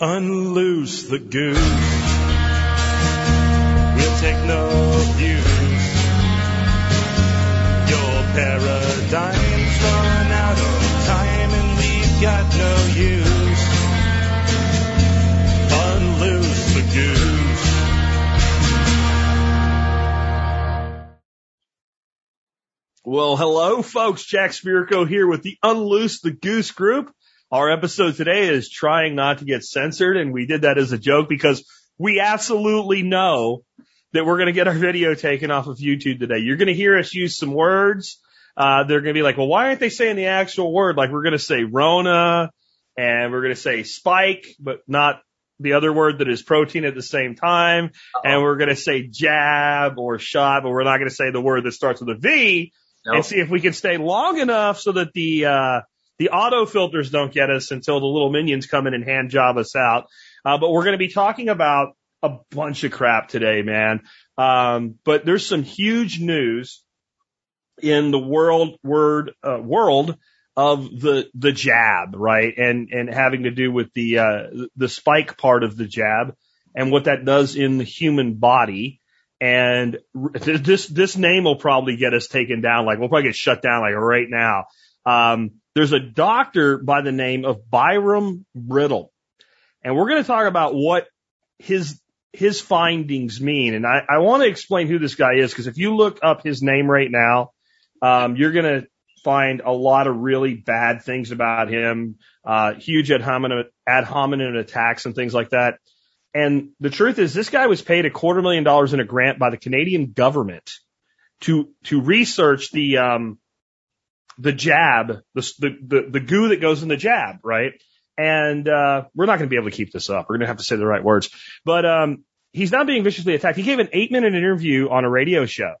Unloose the goose. We'll take no views. Your paradigm's run out of time and we've got no use. Unloose the goose. Well, hello folks. Jack Spirko here with the Unloose the Goose group. Our episode today is trying not to get censored, and we did that as a joke because we absolutely know that we're going to get our video taken off of YouTube today. You're going to hear us use some words. Uh, they're going to be like, well, why aren't they saying the actual word? Like we're going to say Rona and we're going to say spike, but not the other word that is protein at the same time. And we're going to say jab or shot, but we're not going to say the word that starts with a V Nope. and see if we can stay long enough so that the, uh, the auto filters don't get us until the little minions come in and hand job us out. Uh, but we're going to be talking about a bunch of crap today, man. Um, but there's some huge news in the world word uh, world of the the jab, right? And and having to do with the uh, the spike part of the jab and what that does in the human body. And this this name will probably get us taken down. Like we'll probably get shut down like right now. Um, there's a doctor by the name of Byram Bridle, and we're going to talk about what his his findings mean. And I, I want to explain who this guy is because if you look up his name right now, um, you're going to find a lot of really bad things about him, uh, huge ad hominem, ad hominem attacks and things like that. And the truth is, this guy was paid a quarter million dollars in a grant by the Canadian government to to research the um, the jab, the, the the goo that goes in the jab, right? And uh, we're not going to be able to keep this up. We're going to have to say the right words. But um, he's not being viciously attacked. He gave an eight minute interview on a radio show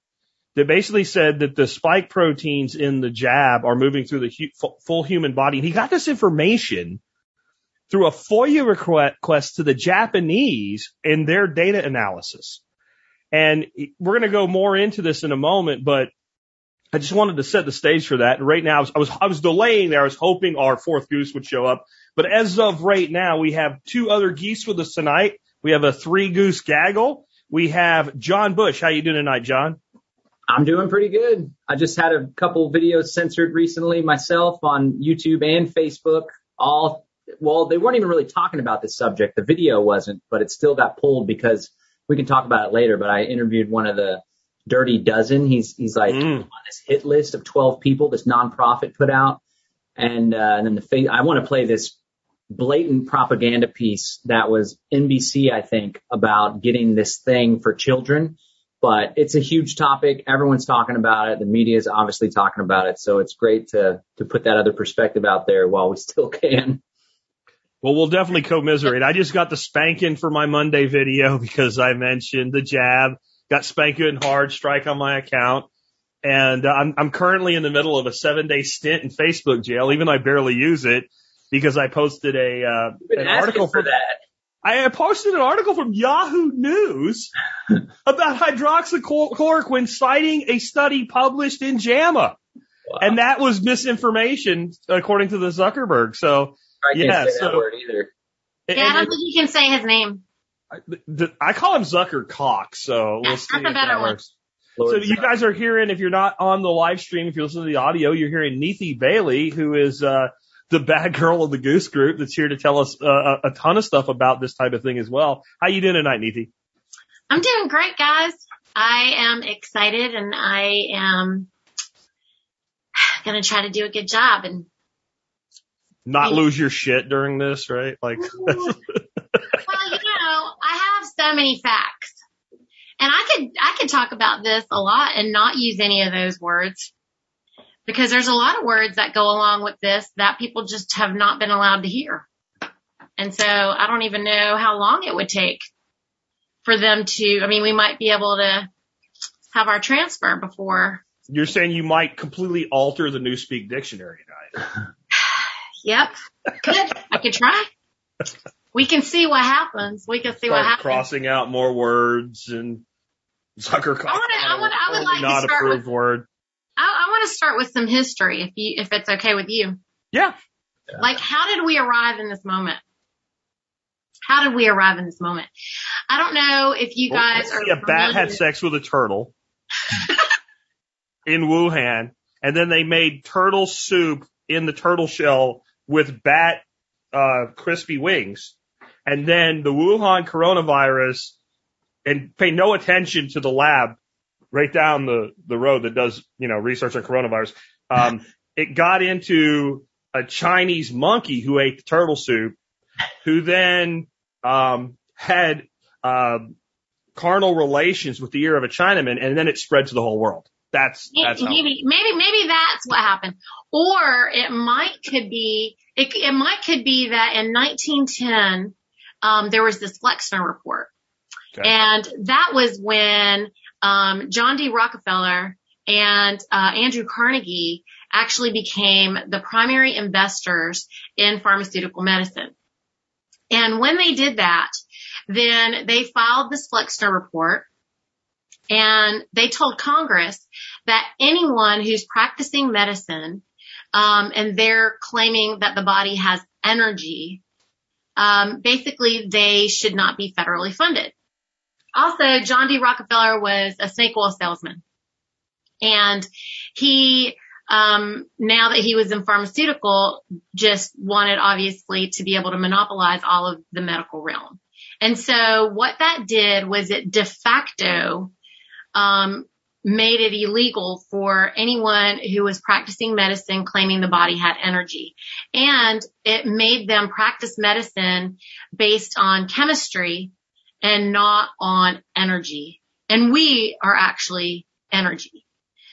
that basically said that the spike proteins in the jab are moving through the hu- fu- full human body. And he got this information through a FOIA request to the Japanese in their data analysis. And we're going to go more into this in a moment, but I just wanted to set the stage for that. And right now I was, I was, I was delaying there. I was hoping our fourth goose would show up. But as of right now, we have two other geese with us tonight. We have a three goose gaggle. We have John Bush. How you doing tonight, John? I'm doing pretty good. I just had a couple videos censored recently myself on YouTube and Facebook. All, well, they weren't even really talking about this subject. The video wasn't, but it still got pulled because we can talk about it later. But I interviewed one of the Dirty Dozen. He's, he's like Mm. on this hit list of 12 people this nonprofit put out. And, uh, and then the I want to play this blatant propaganda piece that was NBC, I think, about getting this thing for children. But it's a huge topic. Everyone's talking about it. The media is obviously talking about it. So it's great to, to put that other perspective out there while we still can. Well, we'll definitely commiserate. I just got the spanking for my Monday video because I mentioned the jab, got spanking hard strike on my account. And uh, I'm, I'm currently in the middle of a seven day stint in Facebook jail, even though I barely use it because I posted a, uh, an article for from, that. I posted an article from Yahoo News about hydroxychloroquine citing a study published in JAMA. Wow. And that was misinformation according to the Zuckerberg. So I can't yeah, say so- that word either. Yeah, I don't think you can say his name. The, I call him Zucker Cock, so we'll see if that works. Lord so you guys are hearing, if you're not on the live stream, if you listen to the audio, you're hearing Neethi Bailey, who is uh, the bad girl of the Goose Group, that's here to tell us uh, a, a ton of stuff about this type of thing as well. How you doing tonight, Neethi? I'm doing great, guys. I am excited and I am gonna try to do a good job and Not lose your shit during this, right? Like, well, you know, I have so many facts. And I could I could talk about this a lot and not use any of those words. Because there's a lot of words that go along with this that people just have not been allowed to hear. And so I don't even know how long it would take for them to I mean we might be able to have our transfer before you're saying you might completely alter the Newspeak dictionary tonight. Yep. Good. I could try. We can see what happens. We can see what happens. crossing out more words and Zucker I wanna- I wanna- I would like to not start approved word. I, I want to start with some history, if you, if it's okay with you. Yeah. Like, how did we arrive in this moment? how did we arrive in this moment? I don't know if you guys let's are. a bat had sex with a turtle in Wuhan, and then they made turtle soup in the turtle shell with bat uh, crispy wings, and then the Wuhan coronavirus, and pay no attention to the lab right down the the road that does you know research on coronavirus. Um, it got into a Chinese monkey who ate the turtle soup, who then um, had um, carnal relations with the ear of a Chinaman, and then it spread to the whole world. That's that's maybe maybe maybe that's what happened or it might could be it, it might could be that in 1910 um there was this flexner report. Okay. and that was when um john d. Rockefeller and uh andrew carnegie actually became the primary investors in pharmaceutical medicine. And when they did that then they filed this flexner report and they told congress that anyone who's practicing medicine um, and they're claiming that the body has energy, um, basically they should not be federally funded. Also, John D. Rockefeller was a snake oil salesman, and he um, now that he was in pharmaceutical, just wanted obviously to be able to monopolize all of the medical realm. And so what that did was it de facto um, made it illegal for anyone who was practicing medicine claiming the body had energy. And it made them practice medicine based on chemistry and not on energy. And we are actually energy.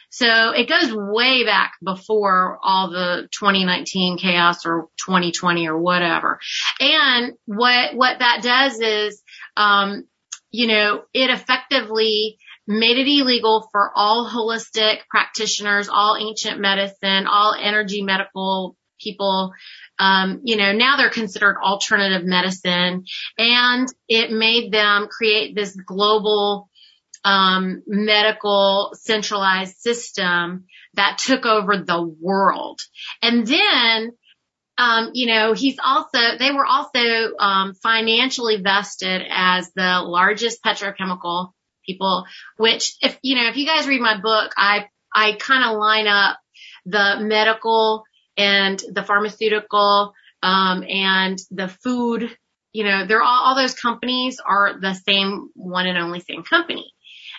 So it goes way back before all the 2019 chaos or 2020 or whatever. And what, what that does is, um, you know, it effectively made it illegal for all holistic practitioners, all ancient medicine, all energy medical people. Um, you know, now they're considered alternative medicine and it made them create this global, um, medical centralized system that took over the world. And then, um, you know, he's also, they were also, um, financially vested as the largest petrochemical people, which if, you know, if you guys read my book, I, I kind of line up the medical and the pharmaceutical, um, and the food, you know, they're all, all those companies are the same one and only same company.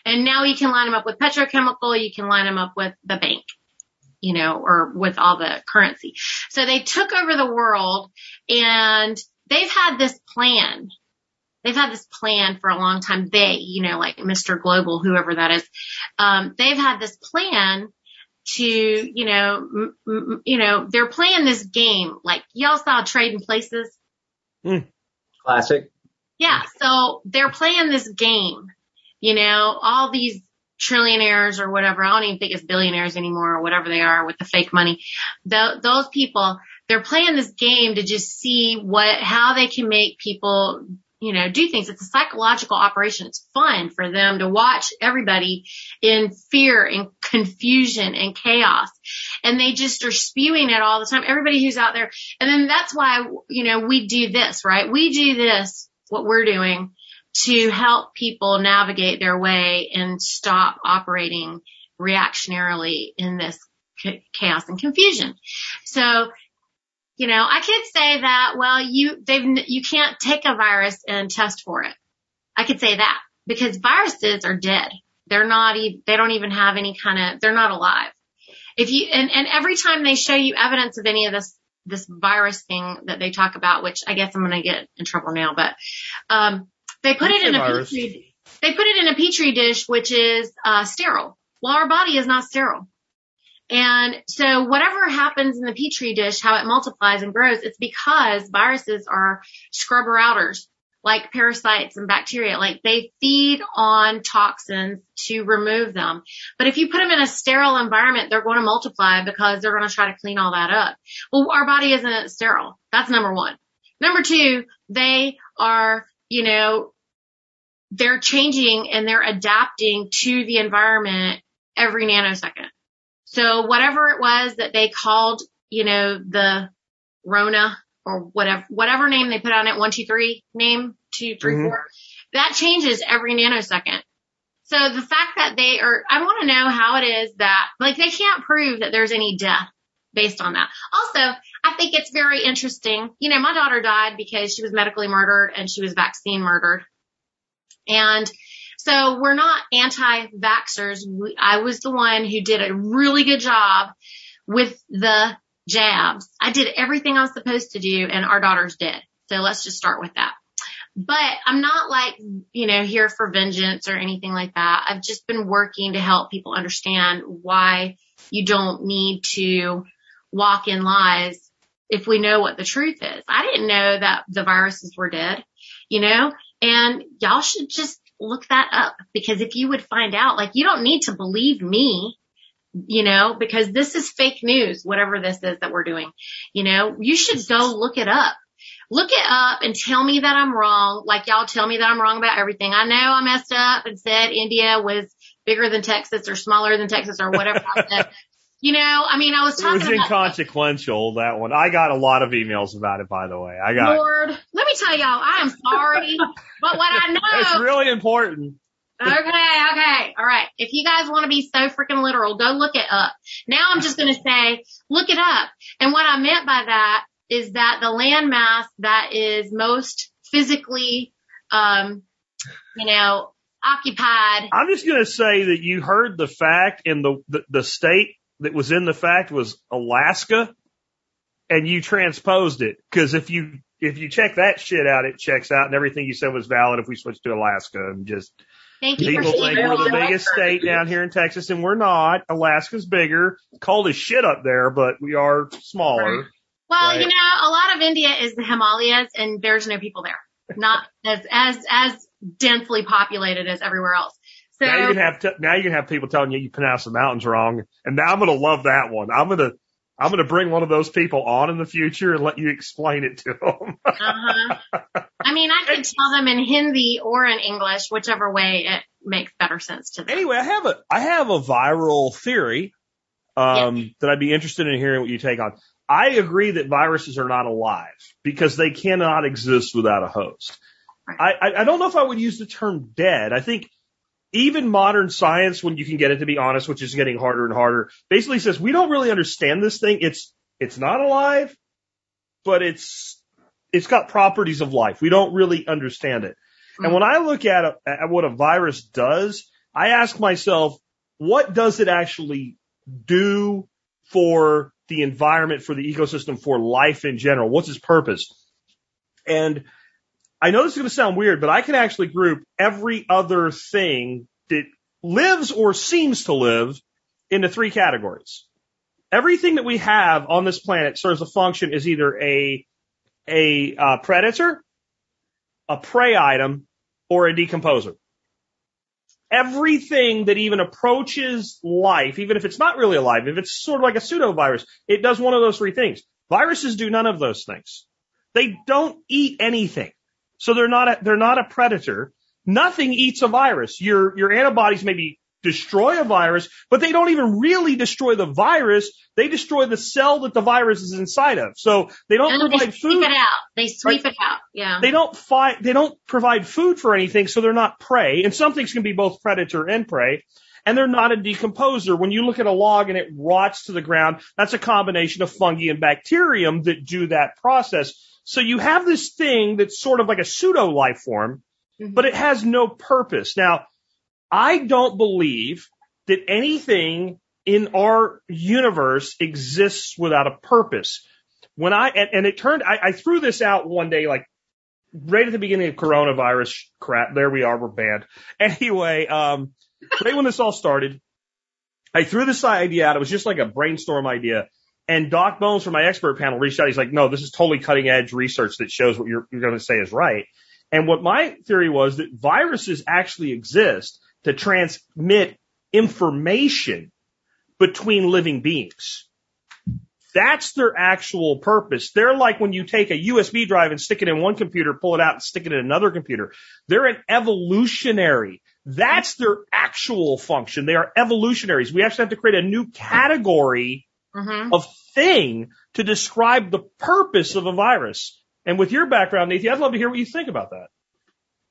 And now you can line them up with petrochemical, you can line them up with the bank, you know, or with all the currency. So they took over the world and they've had this plan they've had this plan for a long time. They, you know, like Mr. Global, whoever that is, um, they've had this plan to, you know, m- m- you know, they're playing this game. Like y'all saw Trading Places. Classic. Yeah. So they're playing this game, you know, all these trillionaires or whatever. I don't even think it's billionaires anymore or whatever they are with the fake money. Th- those people, they're playing this game to just see what, how they can make people you know, do things. It's a psychological operation. It's fun for them to watch everybody in fear and confusion and chaos. And they just are spewing it all the time. Everybody who's out there. And then that's why, you know, we do this, right? We do this, what we're doing to help people navigate their way and stop operating reactionarily in this chaos and confusion. So you know, I could say that, well, you, they've, you can't take a virus and test for it. I could say that because viruses are dead. They're not even, they don't even have any kind of, they're not alive. If you, and, and every time they show you evidence of any of this, this virus thing that they talk about, which I guess I'm going to get in trouble now, but, um, they put it in a virus. petri, they put it in a petri dish, which is, uh, sterile. Well, our body is not sterile. And so whatever happens in the petri dish, how it multiplies and grows, it's because viruses are scrubber outers, like parasites and bacteria. Like they feed on toxins to remove them. But if you put them in a sterile environment, they're going to multiply because they're going to try to clean all that up. Well, our body isn't sterile. That's number one. Number two, they are, you know, they're changing and they're adapting to the environment every nanosecond. So whatever it was that they called, you know, the Rona or whatever, whatever name they put on it, one, two, three name, two, three, Mhm. four, that changes every nanosecond. So the fact that they are, I want to know how it is that, like, they can't prove that there's any death based on that. Also, I think it's very interesting. You know, my daughter died because she was medically murdered and she was vaccine murdered. And so we're not anti-vaxxers. I was the one who did a really good job with the jabs. I did everything I was supposed to do and our daughter's dead. So let's just start with that. But I'm not like, you know, here for vengeance or anything like that. I've just been working to help people understand why you don't need to walk in lies if we know what the truth is. I didn't know that the viruses were dead, you know, and y'all should just look that up because if you would find out, like you don't need to believe me, you know, because this is fake news, whatever this is that we're doing, you know, you should go look it up. Look it up and tell me that I'm wrong, like y'all tell me that I'm wrong about everything. I know I messed up and said India was bigger than Texas or smaller than Texas or whatever I said. You know, I mean, I was talking. It was about inconsequential, that one. I got a lot of emails about it, by the way. I got, Lord, let me tell y'all, I am sorry, but what I know. it's really important. okay, okay, all right. If you guys want to be so freaking literal, go look it up. Now I'm just going to say, look it up. And what I meant by that is that the landmass that is most physically, um, you know, occupied. I'm just going to say that you heard the fact and the, the, the state that was in the fact was Alaska and you transposed it. Cause if you, if you check that shit out, it checks out and everything you said was valid if we switch to Alaska and just Thank you for people think we're the biggest state down here in Texas and we're not. Alaska's bigger. Cold as shit up there, but we are smaller. Well, Right. you know, a lot of India is the Himalayas and there's no people there. Not as, as, as densely populated as everywhere else. So, Now you can have t- now you can have people telling you you pronounce the mountains wrong, and now I'm gonna love that one. I'm gonna I'm gonna bring one of those people on in the future and let you explain it to them. uh-huh. I mean, I could tell them in Hindi or in English, whichever way it makes better sense to them. anyway, I have a I have a viral theory um, that I'd be interested in hearing what you take on. I agree that viruses are not alive because they cannot exist without a host. I, I, I don't know if I would use the term dead. I think even modern science, when you can get it to be honest, which is getting harder and harder, basically says we don't really understand this thing. It's it's not alive, but it's it's got properties of life. We don't really understand it. Hmm. And when I look at, a, at what a virus does, I ask myself, what does it actually do for the environment, for the ecosystem, for life in general? What's its purpose? And I know this is going to sound weird, but I can actually group every other thing that lives or seems to live into three categories. Everything that we have on this planet serves a function is either a a uh, predator, a prey item, or a decomposer. Everything that even approaches life, even if it's not really alive, if it's sort of like a pseudovirus, it does one of those three things. Viruses do none of those things. They don't eat anything. So they're not a, they're not a predator. Nothing eats a virus. Your, your antibodies maybe destroy a virus, but they don't even really destroy the virus. They destroy the cell that the virus is inside of. So they don't No, they provide sweep it out. They sweep it out. Yeah. They don't fight, they don't provide food for anything, so they're not prey. And some things can be both predator and prey. And they're not a decomposer. When you look at a log and it rots to the ground, that's a combination of fungi and bacterium that do that process. So you have this thing that's sort of like a pseudo life form, Mhm. but it has no purpose. Now, I don't believe that anything in our universe exists without a purpose. When I, and, and it turned, I, I threw this out one day, like right at the beginning of coronavirus crap. There we are. We're banned. Anyway, um, right when this all started, I threw this idea out. It was just like a brainstorm idea. And Doc Bones from my expert panel reached out. He's like, no, this is totally cutting edge research that shows what you're, you're going to say is right. And what my theory was that viruses actually exist to transmit information between living beings. That's their actual purpose. They're like when you take a USB drive and stick it in one computer, pull it out and stick it in another computer. They're an evolutionary. That's their actual function. They are evolutionaries. We actually have to create a new category hmm of thing to describe the purpose of a virus. And with your background, Nathan, I'd love to hear what you think about that.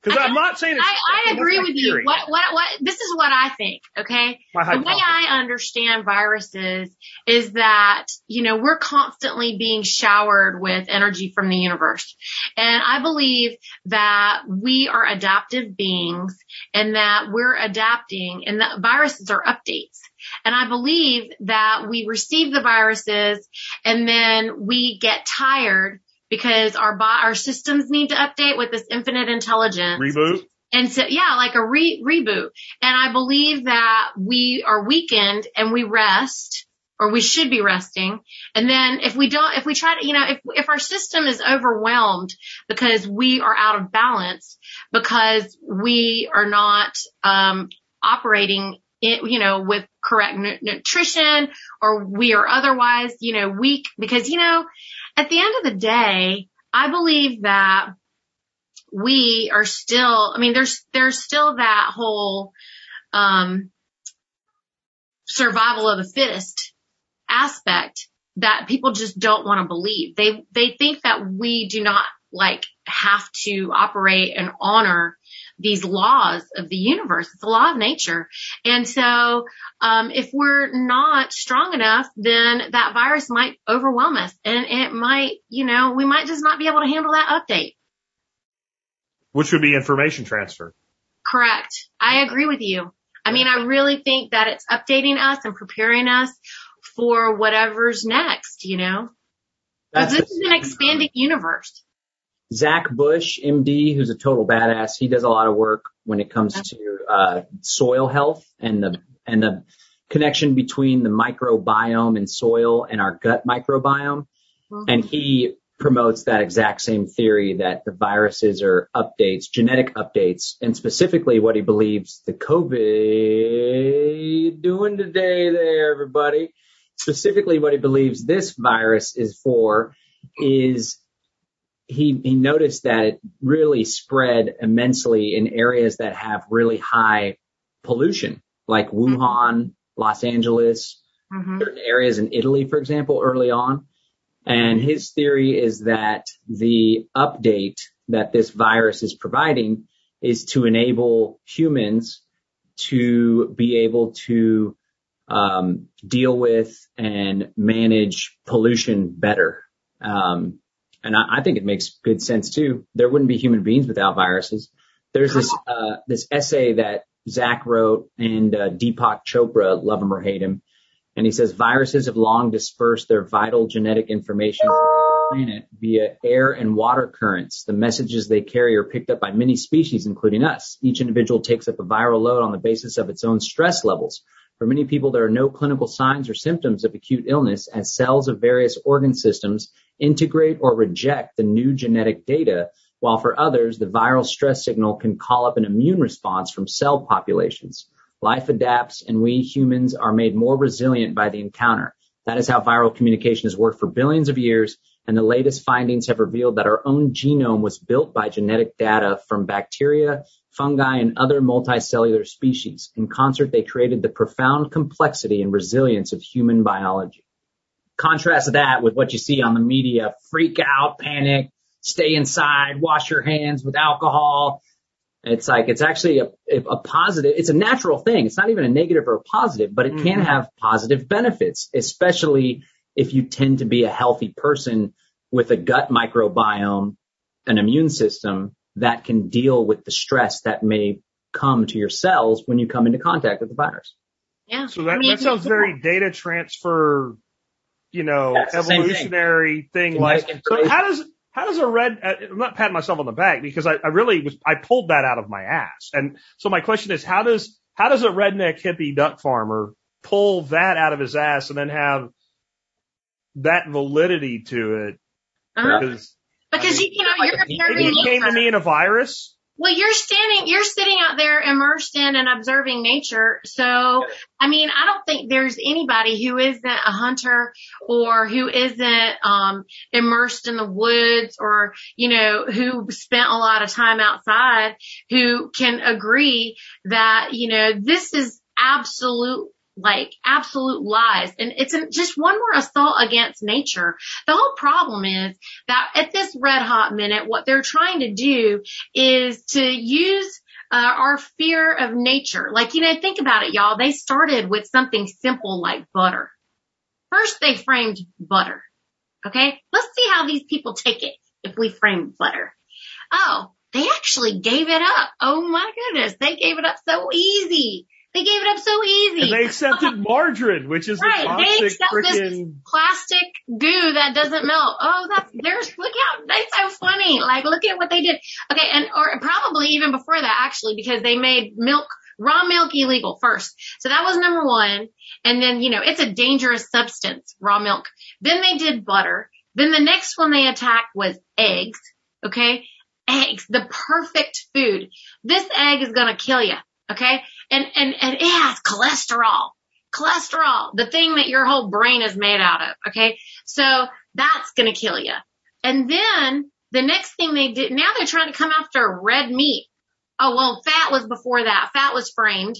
Because I'm not saying I, I agree with you. What, what, what, this is what I think, okay? The way. I understand viruses is that, you know, we're constantly being showered with energy from the universe. And I believe that we are adaptive beings and that we're adapting and that viruses are updates. And I believe that we receive the viruses and then we get tired because our bo- our systems need to update with this infinite intelligence. Reboot. And so, yeah, like a re- reboot. And I believe that we are weakened and we rest or we should be resting. And then if we don't, if we try to, you know, if, if our system is overwhelmed because we are out of balance, because we are not, um, operating it, you know, with correct nu- nutrition or we are otherwise, you know, weak because, you know, at the end of the day, I believe that we are still, I mean, there's, there's still that whole, um, survival of the fittest aspect that people just don't want to believe. They, they think that we do not like have to operate and honor these laws of the universe. It's a law of nature. And so, um, if we're not strong enough, then that virus might overwhelm us and it might, you know, we might just not be able to handle that update. Which would be information transfer. Correct. I agree with you. I mean, I really think that it's updating us and preparing us for whatever's next, you know? 'Cause That's this is an expanding universe. Zach Bush, MD, who's a total badass. He does a lot of work when it comes to uh, soil health and the and the connection between the microbiome and soil and our gut microbiome. Mhm. And he promotes that exact same theory that the viruses are updates, genetic updates, and specifically what he believes the COVID doing today there, everybody. Specifically what he believes this virus is for is he, he noticed that it really spread immensely in areas that have really high pollution, like Wuhan, Los Angeles, hmm certain areas in Italy, for example, early on. And his theory is that the update that this virus is providing is to enable humans to be able to um, deal with and manage pollution better. Um, and I, I think it makes good sense too. There wouldn't be human beings without viruses. There's this uh, this essay that Zach wrote and uh, Deepak Chopra, love him or hate him, and he says viruses have long dispersed their vital genetic information planet via air and water currents. The messages they carry are picked up by many species, including us. Each individual takes up a viral load on the basis of its own stress levels. For many people, there are no clinical signs or symptoms of acute illness as cells of various organ systems integrate or reject the new genetic data, while for others, the viral stress signal can call up an immune response from cell populations. Life adapts and we humans are made more resilient by the encounter. That is how viral communication has worked for billions of years, and the latest findings have revealed that our own genome was built by genetic data from bacteria, fungi, and other multicellular species. In concert, they created the profound complexity and resilience of human biology. Contrast that with what you see on the media, freak out, panic, stay inside, wash your hands with alcohol. It's like, it's actually a, a positive, it's a natural thing. It's not even a negative or a positive, but it can Mhm. have positive benefits, especially if you tend to be a healthy person with a gut microbiome, an immune system that can deal with the stress that may come to your cells when you come into contact with the virus. Yeah. So that, I mean, that sounds very data transfer, you know, That's the thing. evolutionary thing. Like, so how does, how does a red, uh, I'm not patting myself on the back because I, I really was, I pulled that out of my ass. And so my question is, how does, how does a redneck hippie duck farmer pull that out of his ass and then have that validity to it? Uh-huh. Because Because I mean, you, you know, you're like, observing it came to me in a virus. Well, you're standing, you're sitting out there immersed in and observing nature. So, I mean, I don't think there's anybody who isn't a hunter or who isn't, um, immersed in the woods or, you know, who spent a lot of time outside who can agree that, you know, this is absolute like absolute lies. And it's just one more assault against nature. The whole problem is that at this red hot minute, what they're trying to do is to use uh, our fear of nature. Like, you know, think about it, y'all. They started with something simple like butter. First, they framed butter. Okay. Let's see how these people take it if we frame butter. Oh, they actually gave it up. Oh my goodness. They gave it up so easy. They gave it up so easy. And they accepted margarine, which is right. toxic freaking. plastic goo that doesn't melt. Oh, that's, there's, look how, that's so funny. Like, look at what they did. Okay. And, or probably even before that actually, because they made milk, raw milk illegal first. So that was number one. And then, you know, it's a dangerous substance, raw milk. Then they did butter. Then the next one they attacked was eggs. Okay. Eggs, the perfect food. This egg is going to kill you. Okay. And, and, and it has cholesterol, cholesterol, the thing that your whole brain is made out of. Okay. So that's going to kill you. And then the next thing they did, now they're trying to come after red meat. Oh, well, fat was before that. Fat was framed.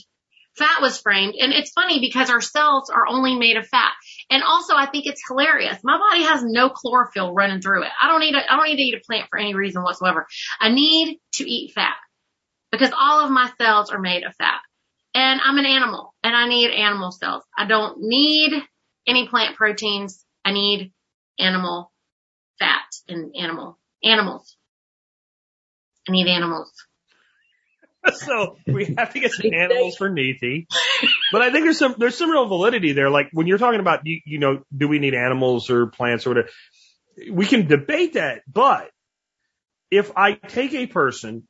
Fat was framed. And it's funny because our cells are only made of fat. And also I think it's hilarious. My body has no chlorophyll running through it. I don't need a, I don't need to eat a plant for any reason whatsoever. I need to eat fat because all of my cells are made of fat. And I'm an animal and I need animal cells. I don't need any plant proteins. I need animal fat and animal animals. I need animals. So we have to get some animals for Neethi. But I think there's some there's some real validity there. Like when you're talking about you, you know, do we need animals or plants or whatever? We can debate that, but if I take a person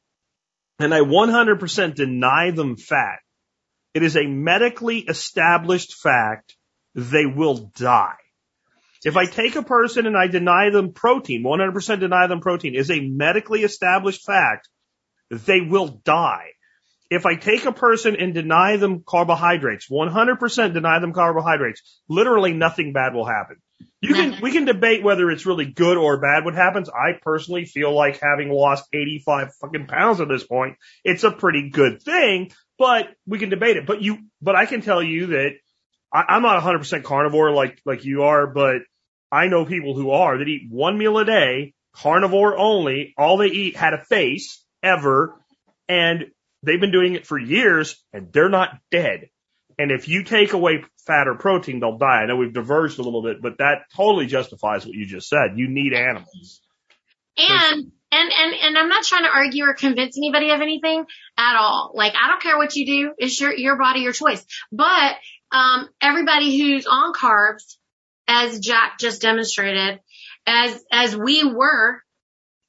and I 100% deny them fat, it is a medically established fact they will die. If I take a person and I deny them protein, 100% deny them protein, is a medically established fact they will die. If I take a person and deny them carbohydrates, 100% deny them carbohydrates, literally nothing bad will happen. You can, we can debate whether it's really good or bad what happens. I personally feel like having lost 85 fucking pounds at this point, it's a pretty good thing, but we can debate it. But you, but I can tell you that I, I'm not 100% carnivore like, like you are, but I know people who are that eat one meal a day, carnivore only. All they eat had a face ever and they've been doing it for years and they're not dead. And if you take away fat or protein, they'll die. I know we've diverged a little bit, but that totally justifies what you just said. You need animals. And, and, and, and I'm not trying to argue or convince anybody of anything at all. Like, I don't care what you do. It's your, your body, your choice. But, um, everybody who's on carbs, as Jack just demonstrated, as, as we were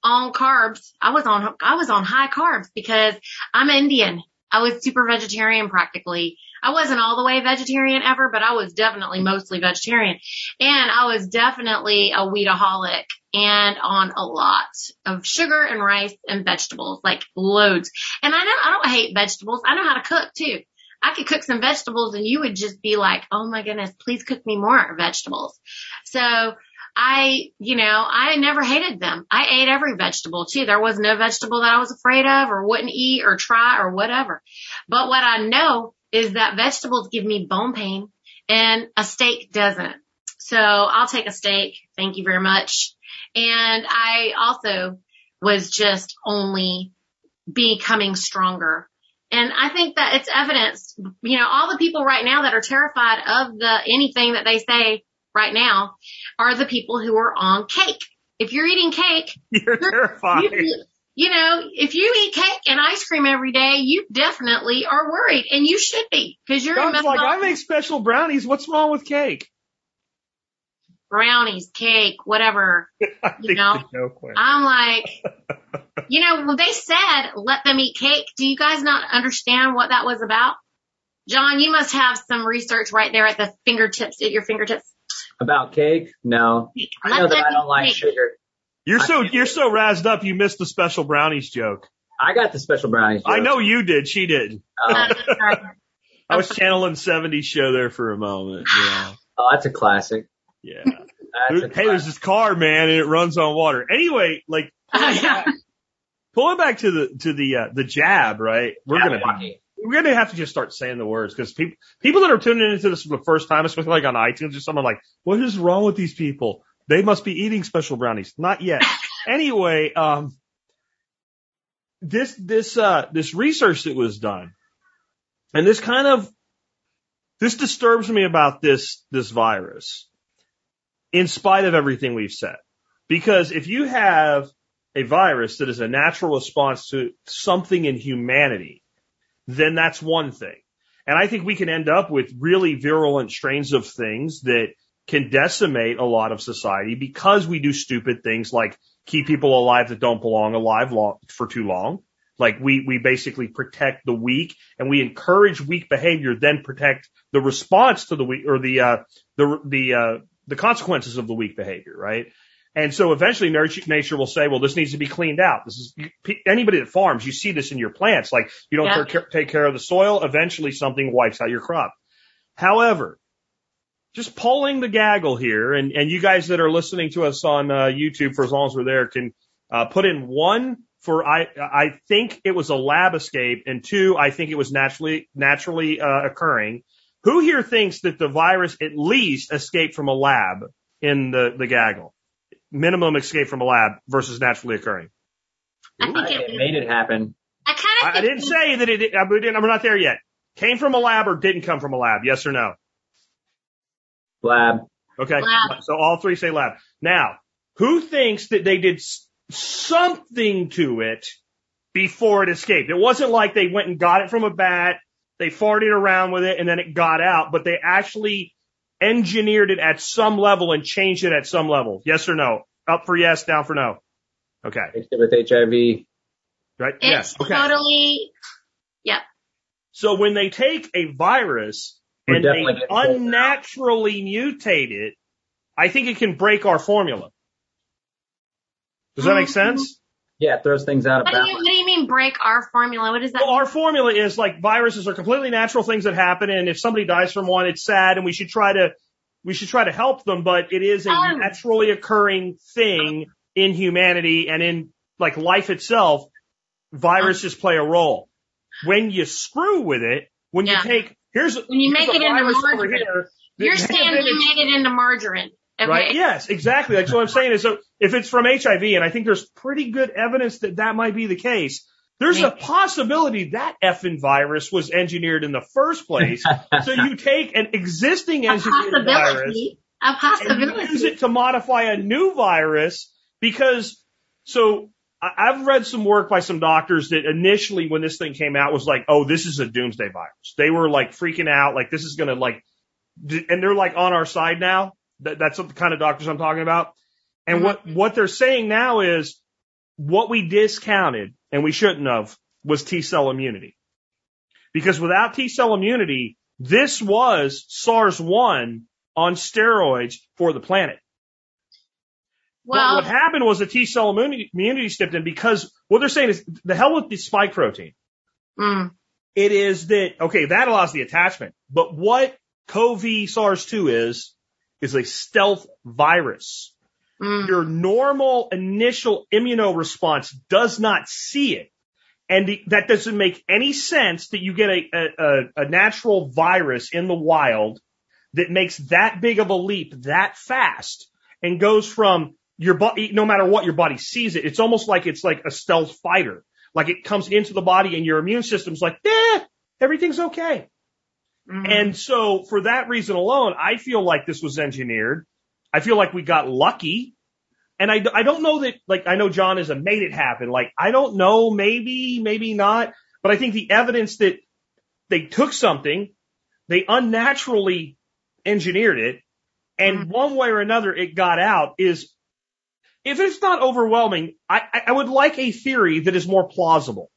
on carbs, I was on, I was on high carbs because I'm Indian. I was super vegetarian practically. I wasn't all the way vegetarian ever, but I was definitely mostly vegetarian. And I was definitely a wheataholic and on a lot of sugar and rice and vegetables, like loads. And I know I don't hate vegetables. I know how to cook too. I could cook some vegetables and you would just be like, oh my goodness, please cook me more vegetables. So I, you know, I never hated them. I ate every vegetable too. There was no vegetable that I was afraid of or wouldn't eat or try or whatever. But what I know is that vegetables give me bone pain and a steak doesn't. So I'll take a steak. Thank you very much. And I also was just only becoming stronger. And I think that it's evidence, you know, all the people right now that are terrified of the anything that they say right now are the people who are on cake. If you're eating cake, You're terrified. you, you know, if you eat cake and ice cream every day, you definitely are worried and you should be because you're in Sounds like I make special brownies. What's wrong with cake? brownies, cake, whatever. You know, no I'm like, you know, well, they said let them eat cake. Do you guys not understand what that was about? John, you must have some research right there at the fingertips, at your fingertips. About cake? No. I know that I don't like sugar. You're so you're so razzed up. You missed the special brownies joke. I got the special brownies. I know you did. She did. Oh, I was channeling 70s show there for a moment. Yeah. oh, that's a classic. Yeah. That's a hey, there's this car, man, and it runs on water. Anyway, like pulling back to the to the uh, the jab, right? We're gonna be Jabberwocky. We're gonna have to just start saying the words because people people that are tuning into this for the first time, especially like on iTunes or someone like, what is wrong with these people? They must be eating special brownies. Not yet. anyway, um, this this uh this research that was done, and this kind of this disturbs me about this this virus, in spite of everything we've said, because if you have a virus that is a natural response to something in humanity, then that's one thing. And I think we can end up with really virulent strains of things that can decimate a lot of society because we do stupid things like keep people alive that don't belong alive long, for too long. Like we, we basically protect the weak and we encourage weak behavior, then protect the response to the weak or the, uh, the, the, uh, the consequences of the weak behavior, right? And so eventually nature will say, well, this needs to be cleaned out. This is anybody that farms, you see this in your plants. Like you don't yeah. take care of the soil. Eventually something wipes out your crop. However, just pulling the gaggle here and, and you guys that are listening to us on uh, YouTube for as long as we're there can uh, put in one for I I think it was a lab escape and two I think it was naturally naturally uh, occurring. Who here thinks that the virus at least escaped from a lab in the the gaggle? Minimum escape from a lab versus naturally occurring? I think it, it made it happen. I kind of. I, I didn't say that it. I'm not there yet. Came from a lab or didn't come from a lab? Yes or no? Lab. Okay. Lab. So all three say lab. Now, who thinks that they did something to it before it escaped? It wasn't like they went and got it from a bat, they farted around with it, and then it got out, but they actually engineered it at some level and changed it at some level? Yes or no? Up for yes, down for no. Okay. With HIV. Right? It's yes. Okay. totally, yep. So when they take a virus We're and they unnaturally mutate it, I think it can break our formula. Does that make mm-hmm. sense? Yeah, it throws things out of balance. What do you mean break our formula? What is that? Well, our formula is like viruses are completely natural things that happen, and if somebody dies from one, it's sad, and we should try to we should try to help them, but it is a oh. naturally occurring thing in humanity and in like life itself. Viruses um. play a role. When you screw with it, when yeah. you take here's when you make it into margarine, here, you're saying you made it into margarine. Okay. Right? Yes, exactly. That's what I'm saying is so if it's from HIV, and I think there's pretty good evidence that that might be the case, there's a possibility that effing virus was engineered in the first place. so you take an existing engineered virus a possibility. and use it to modify a new virus because so I've read some work by some doctors that initially when this thing came out was like, oh, this is a doomsday virus. They were like freaking out, like this is going to like, and they're like on our side now. That, that's the kind of doctors I'm talking about. And mm-hmm. what, what they're saying now is what we discounted and we shouldn't have was T cell immunity. Because without T cell immunity, this was SARS-1 on steroids for the planet. Well, what, what happened was the T cell immunity, immunity stepped in because what they're saying is the hell with the spike protein. Mm. It is that, okay, that allows the attachment, but what CoV SARS-2 is, is a stealth virus. Mm. Your normal initial immunoresponse does not see it. And the, that doesn't make any sense that you get a, a, a natural virus in the wild that makes that big of a leap that fast and goes from your body, no matter what your body sees it, it's almost like it's like a stealth fighter. Like it comes into the body and your immune system's like, eh, everything's okay. Mm-hmm. And so for that reason alone, I feel like this was engineered. I feel like we got lucky. And I, I don't know that, like, I know John is a made it happen. Like, I don't know, maybe, maybe not. But I think the evidence that they took something, they unnaturally engineered it, and mm-hmm. one way or another it got out is, if it's not overwhelming, I, I would like a theory that is more plausible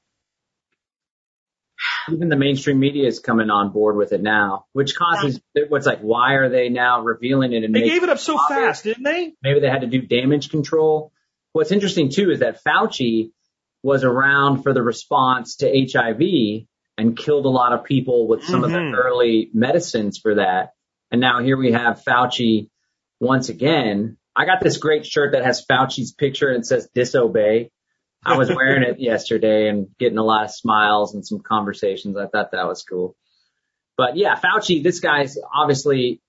even the mainstream media is coming on board with it now, which causes what's like, why are they now revealing it? And they gave it up so fast, didn't they? Maybe they had to do damage control. What's interesting too is that Fauci was around for the response to HIV and killed a lot of people with some mm-hmm. of the mm-hmm. early medicines for that. And now here we have Fauci once again. I got this great shirt that has Fauci's picture and it says disobey. I was wearing it yesterday and getting a lot of smiles and some conversations. I thought that was cool. But yeah, Fauci, this guy's obviously,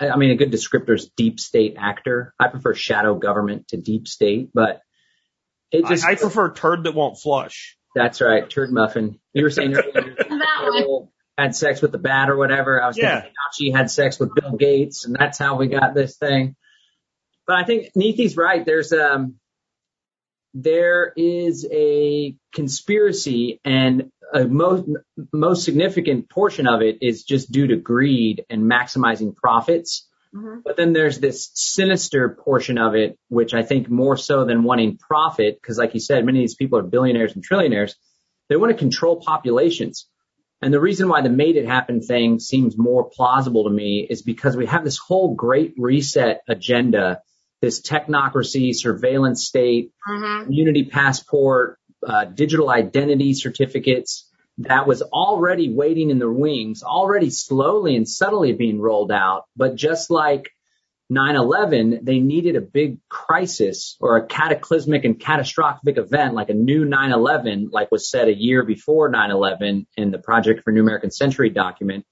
I mean, a good descriptor is deep state actor. I prefer shadow government to deep state, but it just. I, I prefer turd that won't flush. That's right, turd muffin. You were saying earlier, had sex with the bat or whatever. I was Yeah. thinking Fauci had sex with Bill Gates, and that's how we got this thing. But I think Neethi's right. There's um, there is a conspiracy, and a most most significant portion of it is just due to greed and maximizing profits. Mhm. But then there's this sinister portion of it, which I think more so than wanting profit, because like you said, many of these people are billionaires and trillionaires. They want to control populations. And the reason why the made it happen thing seems more plausible to me is because we have this whole great reset agenda, this technocracy, surveillance state, Mhm. community passport, uh, digital identity certificates that was already waiting in the wings, already slowly and subtly being rolled out. But just like 9-11, they needed a big crisis or a cataclysmic and catastrophic event like a new 9-11, like was said a year before 9-11 in the Project for New American Century document.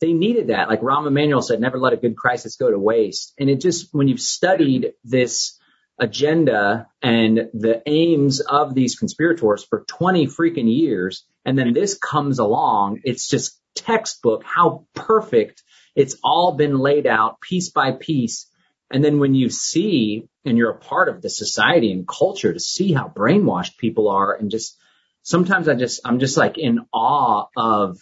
They needed that. Like Rahm Emanuel said, never let a good crisis go to waste. And it just, when you've studied this agenda and the aims of these conspirators for 20 freaking years, and then this comes along, it's just textbook how perfect it's all been laid out piece by piece. And then when you see and you're a part of the society and culture to see how brainwashed people are and just sometimes I just, I'm just like in awe of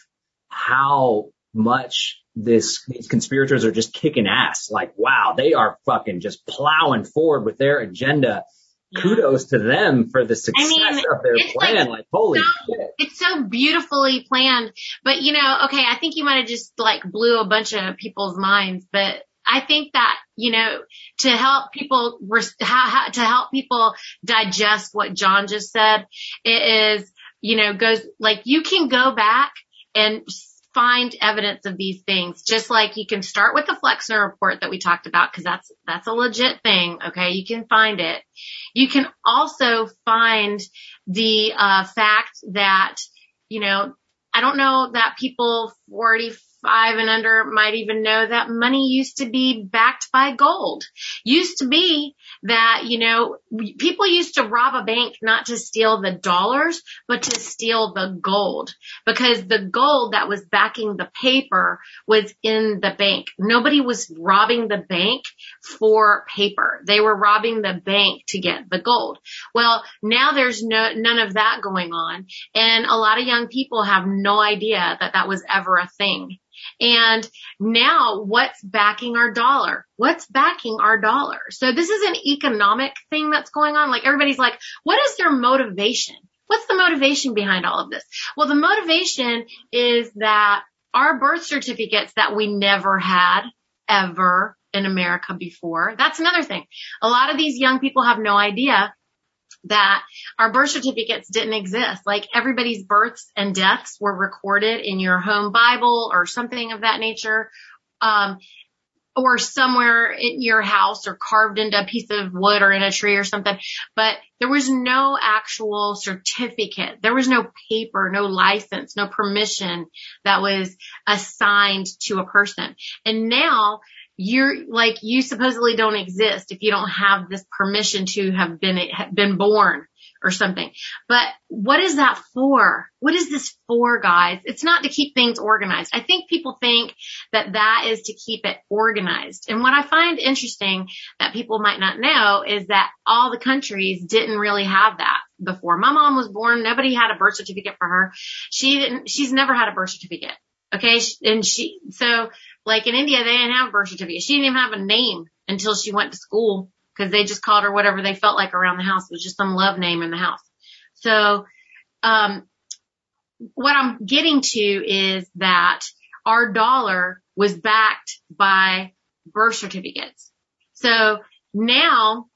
how much this, these conspirators are just kicking ass. Like, wow, they are fucking just plowing forward with their agenda. Yeah. Kudos to them for the success mean, of their it's like plan. Like, holy so- shit. It's so beautifully planned, but you know, okay, I think you might have just like blew a bunch of people's minds, but I think that, you know, to help people, res- how, how, to help people digest what John just said, it is, you know, goes like you can go back and find evidence of these things, just like you can start with the Flexner report that we talked about, cause that's, that's a legit thing. Okay. You can find it. You can also find the, uh, fact that, you know, I don't know that people 45 and under might even know that money used to be backed by gold. Used to be that, you know, people used to rob a bank not to steal the dollars, but to steal the gold because the gold that was backing the paper was in the bank. Nobody was robbing the bank for paper. They were robbing the bank to get the gold. Well, now there's no, none of that going on. And a lot of young people have no idea that that was ever a thing. And now what's backing our dollar? What's backing our dollar? So this is an economic thing that's going on. Like everybody's like, what is their motivation? What's the motivation behind all of this? Well, the motivation is that our birth certificates that we never had ever in America before. That's another thing. A lot of these young people have no idea that our birth certificates didn't exist. Like everybody's births and deaths were recorded in your home Bible or something of that nature. Um, or somewhere in your house or carved into a piece of wood or in a tree or something. But there was no actual certificate. There was no paper, no license, no permission that was assigned to a person. And now you're like, you supposedly don't exist if you don't have this permission to have been, been born or something. But what is that for? What is this for, guys? It's not to keep things organized. I think people think that that is to keep it organized. And what I find interesting that people might not know is that all the countries didn't really have that before. My mom was born. Nobody had a birth certificate for her. She didn't, she's never had a birth certificate. Okay. And she, so like in India, they didn't have a birth certificate. She didn't even have a name until she went to school because they just called her whatever they felt like around the house. It was just some love name in the house. So, um, what I'm getting to is that our dollar was backed by birth certificates. So now,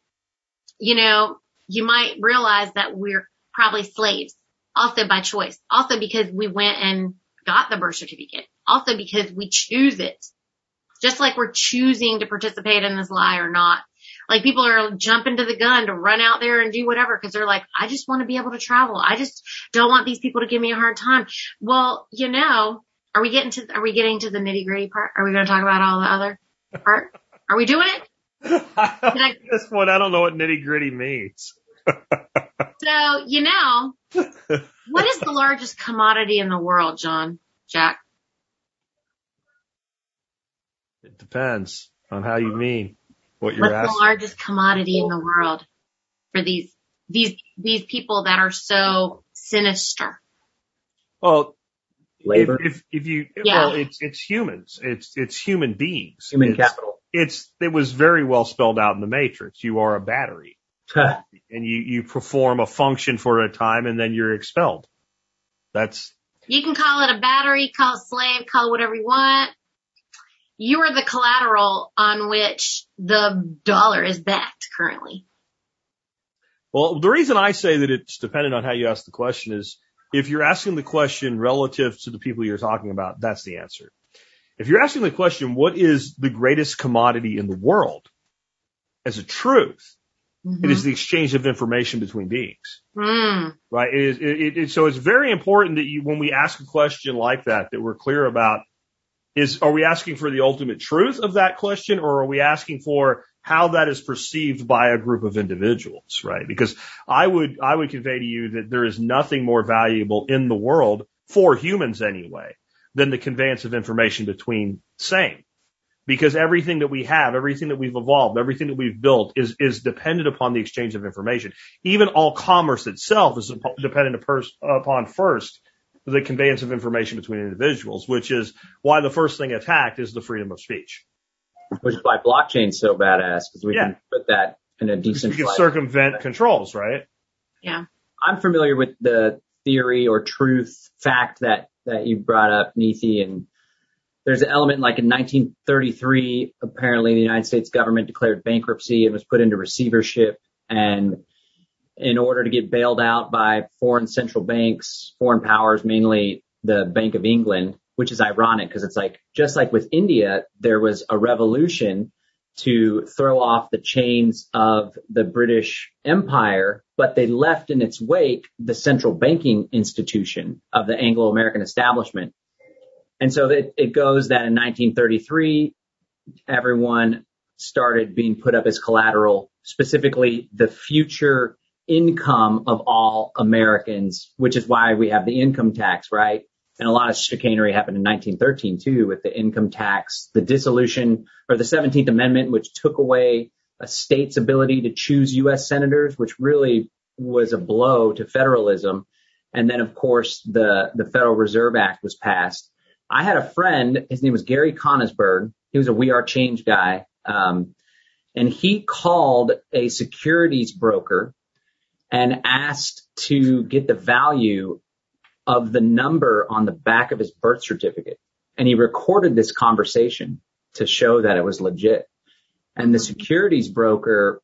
you know, you might realize that we're probably slaves also by choice, also because we went and got the birth certificate, also because we choose it, just like we're choosing to participate in this lie or not. Like people are jumping to the gun to run out there and do whatever because they're like, I just want to be able to travel. I just don't want these people to give me a hard time. Well, you know, are we getting to, are we getting to the nitty gritty part? Are we going to talk about all the other part? Are we doing it? At this point, I don't know what nitty gritty means. so, you know, what is the largest commodity in the world, John? Jack? It depends on how you mean what you're What's asking. the largest commodity in the world for these, these, these people that are so sinister? Well, Labor, if, if, if you, Yeah. well, it's, it's humans. It's, it's human beings. human it's, capital. It's, it was very well spelled out in the matrix. You are a battery and you, you perform a function for a time and then you're expelled. That's, You can call it a battery, call it slave, call it whatever you want. You are the collateral on which the dollar is backed currently. well, the reason I say that it's dependent on how you ask the question is if you're asking the question relative to the people you're talking about, that's the answer. If you're asking the question, what is the greatest commodity in the world as a truth? It is the exchange of information between beings. Mm. right? It is, it, it- so it's very important that you, when we ask a question like that, that we're clear about is, are we asking for the ultimate truth of that question or are we asking for how that is perceived by a group of individuals, right? Because I would, I would convey to you that there is nothing more valuable in the world for humans anyway than the conveyance of information between same. Because everything that we have, everything that we've evolved, everything that we've built is, is dependent upon the exchange of information. Even all commerce itself is dependent upon- first the conveyance of information between individuals, which is why the first thing attacked is the freedom of speech. Which is why blockchain's so badass because we Yeah. can put that in a decent. You can decentralized. circumvent controls, right? Yeah. I'm familiar with the theory or truth fact that that you brought up, Neethi, and there's an element like in 1933, apparently the United States government declared bankruptcy and was put into receivership, and in order to get bailed out by foreign central banks, foreign powers, mainly the Bank of England, which is ironic because it's like just like with India, there was a revolution to throw off the chains of the British Empire, but they left in its wake the central banking institution of the Anglo-American establishment. And so it, it goes that in 1933, everyone started being put up as collateral, specifically the future income of all Americans, which is why we have the income tax, right? And a lot of chicanery happened in 1913 too with the income tax, the dissolution or the 17th Amendment, which took away a state's ability to choose U.S. senators, which really was a blow to federalism. And then of course the, the Federal Reserve Act was passed. I had a friend, his name was Gary Conisberg. He was a We Are Change guy. Um, and he called a securities broker and asked to get the value of the number on the back of his birth certificate. And he recorded this conversation to show that it was legit. And the securities broker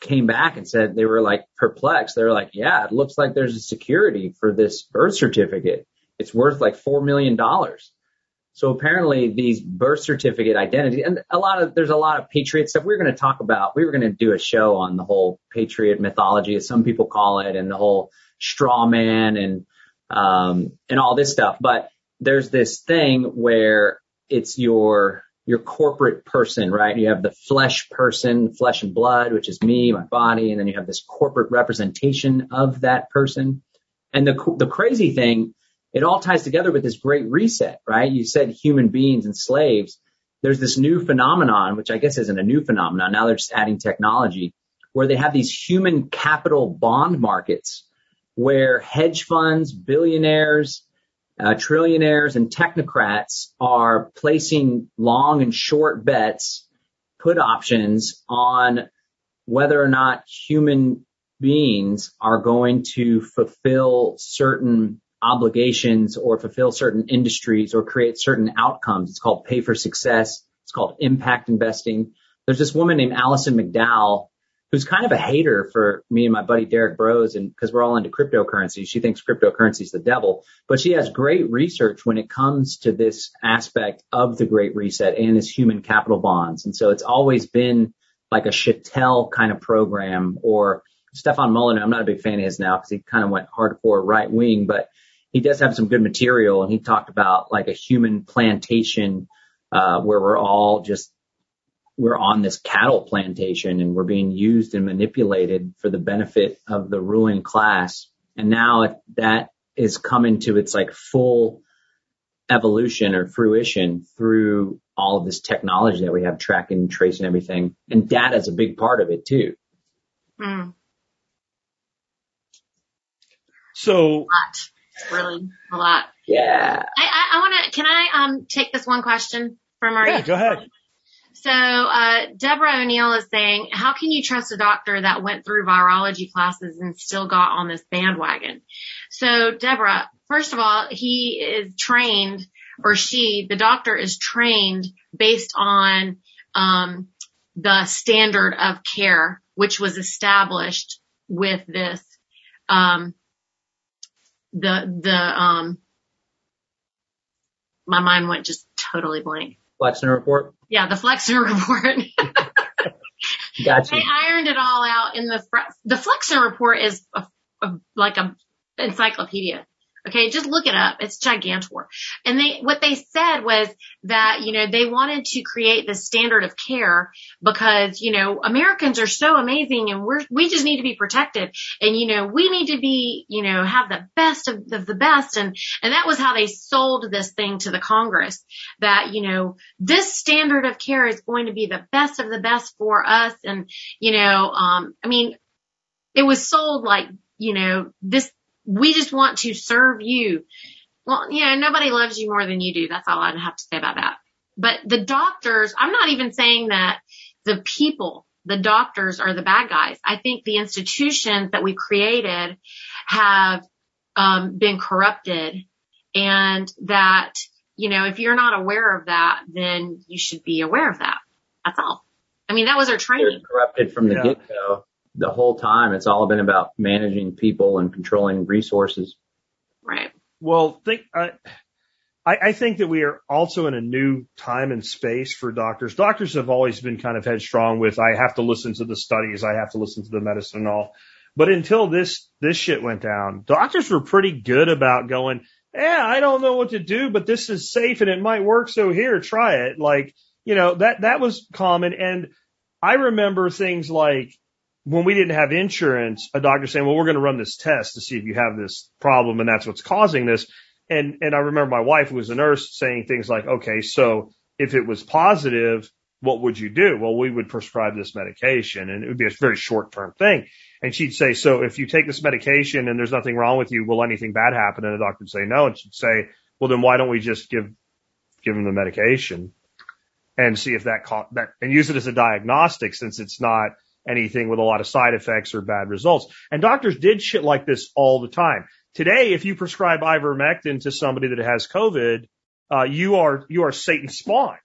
came back and said they were like perplexed. They were like, yeah, it looks like there's a security for this birth certificate. It's worth like $4 million. So apparently these birth certificate identity and a lot of, there's a lot of patriot stuff. We are going to talk about, we were going to do a show on the whole patriot mythology, as some people call it, and the whole straw man and, um, and all this stuff. But there's this thing where it's your, your corporate person, right? You have the flesh person, flesh and blood, which is me, my body, and then you have this corporate representation of that person. And the, the crazy thing, it all ties together with this great reset, right? You said human beings and slaves. There's this new phenomenon, which I guess isn't a new phenomenon. Now they're just adding technology where they have these human capital bond markets where hedge funds, billionaires, uh, trillionaires and technocrats are placing long and short bets, put options on whether or not human beings are going to fulfill certain obligations or fulfill certain industries or create certain outcomes. It's called pay for success. It's called impact investing. There's this woman named Alison McDowell who's kind of a hater for me and my buddy Derrick Broze and because we're all into cryptocurrency. She thinks cryptocurrency is the devil, but she has great research when it comes to this aspect of the great reset and this human capital bonds. And so it's always been like a Chattel kind of program or Stefan Molyneux. I'm not a big fan of his now because he kind of went hardcore right wing, but he does have some good material. And he talked about like a human plantation, uh, where we're all just, we're on this cattle plantation and we're being used and manipulated for the benefit of the ruling class. And now that is coming to its like full evolution or fruition through all of this technology that we have tracking, and tracing everything. And data is a big part of it too. Mm. So A lot. Really a lot. Yeah. I, I, I want to, can I, um, take this one question from our yeah, go ahead. So, uh, Deborah O'Neill is saying, how can you trust a doctor that went through virology classes and still got on this bandwagon? So, Deborah, first of all, he is trained or she, the doctor is trained based on, um, the standard of care, which was established with this, um, the, the, um, my mind went just totally blank. Flexner report. Yeah, the Flexner report. Gotcha. they ironed it all out in the fr- the Flexner report is a, a, like a encyclopedia. Okay, just look it up. It's gigantor. And they, what they said was that, you know, they wanted to create the standard of care because, you know, Americans are so amazing and we're, we just need to be protected. And, you know, we need to be, you know, have the best of, the best. And, and that was how they sold this thing to the Congress that, you know, this standard of care is going to be the best of the best for us. And, you know, um, I mean, it was sold like, you know, this, we just want to serve you. Well, you know, nobody loves you more than you do. That's all I have to say about that. But the doctors, I'm not even saying that the people, the doctors are the bad guys. I think the institutions that we created have um, been corrupted and that, you know, if you're not aware of that, then you should be aware of that. That's all. I mean, that was our They're training. corrupted from the Yeah. get go. The whole time it's all been about managing people and controlling resources. Right. Well, think I, I I think that we are also in a new time and space for doctors. Doctors have always been kind of headstrong with I have to listen to the studies, I have to listen to the medicine and all. But until this this shit went down, doctors were pretty good about going, yeah, I don't know what to do, but this is safe and it might work, so here, try it. Like, you know, that that was common. And I remember things like when we didn't have insurance, a doctor saying, well, we're going to run this test to see if you have this problem and that's what's causing this. And, and I remember my wife who was a nurse saying things like, okay, so if it was positive, what would you do? Well, we would prescribe this medication and it would be a very short term thing. And she'd say, so if you take this medication and there's nothing wrong with you, will anything bad happen? And the doctor would say no. And she'd say, well, then why don't we just give, give them the medication and see if that, ca- that, and use it as a diagnostic since it's not anything with a lot of side effects or bad results. And doctors did shit like this all the time. Today, if you prescribe ivermectin to somebody that has COVID, uh, you are, you are Satan's spawn.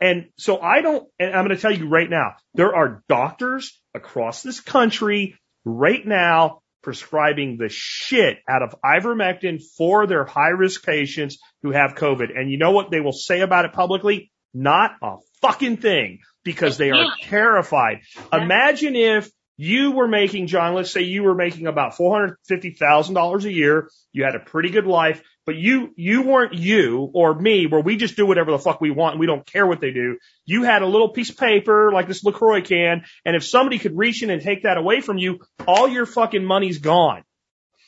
And so I don't, and I'm going to tell you right now, there are doctors across this country right now prescribing the shit out of ivermectin for their high risk patients who have COVID. And you know what they will say about it publicly? Not a fucking thing because they are terrified. Imagine if you were making, John, let's say you were making about $450,000 a year. You had a pretty good life, but you, you weren't you or me where we just do whatever the fuck we want and we don't care what they do. You had a little piece of paper like this LaCroix can. And if somebody could reach in and take that away from you, all your fucking money's gone.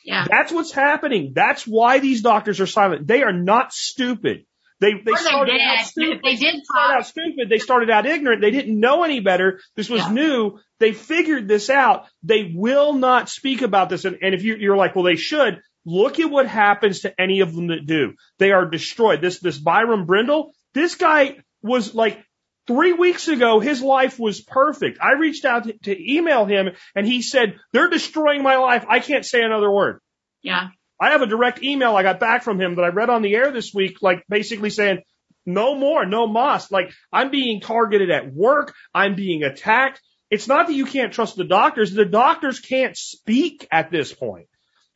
Yeah. That's what's happening. That's why these doctors are silent. They are not stupid. They they Or started out stupid. They did started out stupid. They started out ignorant. They didn't know any better. This was Yeah. new. They figured this out. They will not speak about this. And, and if you, you're like, well, they should. Look at what happens to any of them that do. They are destroyed. This this Byram Bridle. This guy was like three weeks ago. His life was perfect. I reached out to, to email him, and he said they're destroying my life. I can't say another word. yeah. I have a direct email I got back from him that I read on the air this week, like basically saying, no more, no mas. Like I'm being targeted at work. I'm being attacked. It's not that you can't trust the doctors. The doctors can't speak at this point.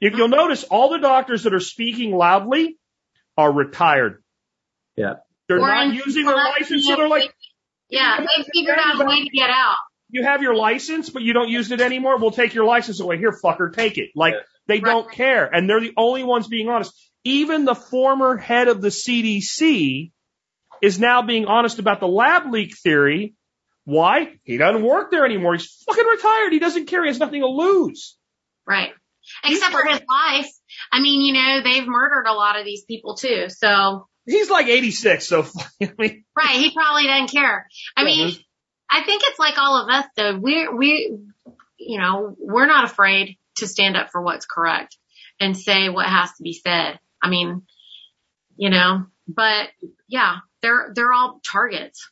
If you'll notice, all the doctors that are speaking loudly are retired. Yeah. They're Or not using their license, so they're like, Yeah, they figured out a way to get out. you have your license, but you don't use it anymore. We'll take your license away. Here, fucker, take it. Like Yeah. They Right. don't care, and they're the only ones being honest. Even the former head of the CDC is now being honest about the lab leak theory. Why? He doesn't work there anymore. He's fucking retired. He doesn't care. He has nothing to lose. Right. Except for his life. I mean, you know, they've murdered a lot of these people too. So, He's like 86, so I mean, right. He probably doesn't care. I mean, I think it's like all of us though. We're, we, you know, we're not afraid to stand up for what's correct and say what has to be said. I mean, you know, but yeah, they're, they're all targets.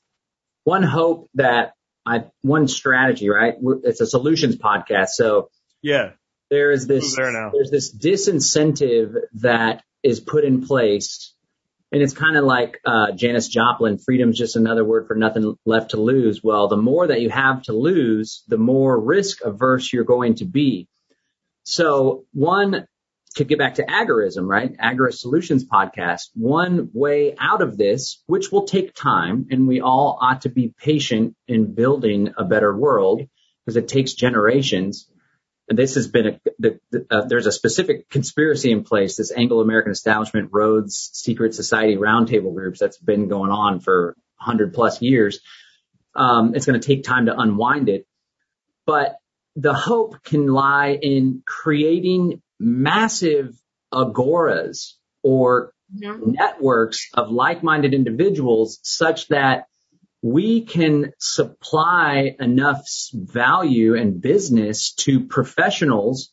One hope that I, one strategy, right? It's a solutions podcast. So yeah. there is this, there now? there's this disincentive that is put in place. And it's kind of like, uh, Janis Joplin, freedom's just another word for nothing left to lose. Well, the more that you have to lose, the more risk averse you're going to be. So one, to get back to agorism, right? Agorist Solutions podcast. One way out of this, which will take time and we all ought to be patient in building a better world because it takes generations. And this has been a, the, the, uh, there's a specific conspiracy in place, this Anglo-American establishment Rhodes Secret Society roundtable groups that's been going on for 100 plus years. Um, it's going to take time to unwind it, but the hope can lie in creating massive agoras or Mhm. networks of like-minded individuals such that we can supply enough value and business to professionals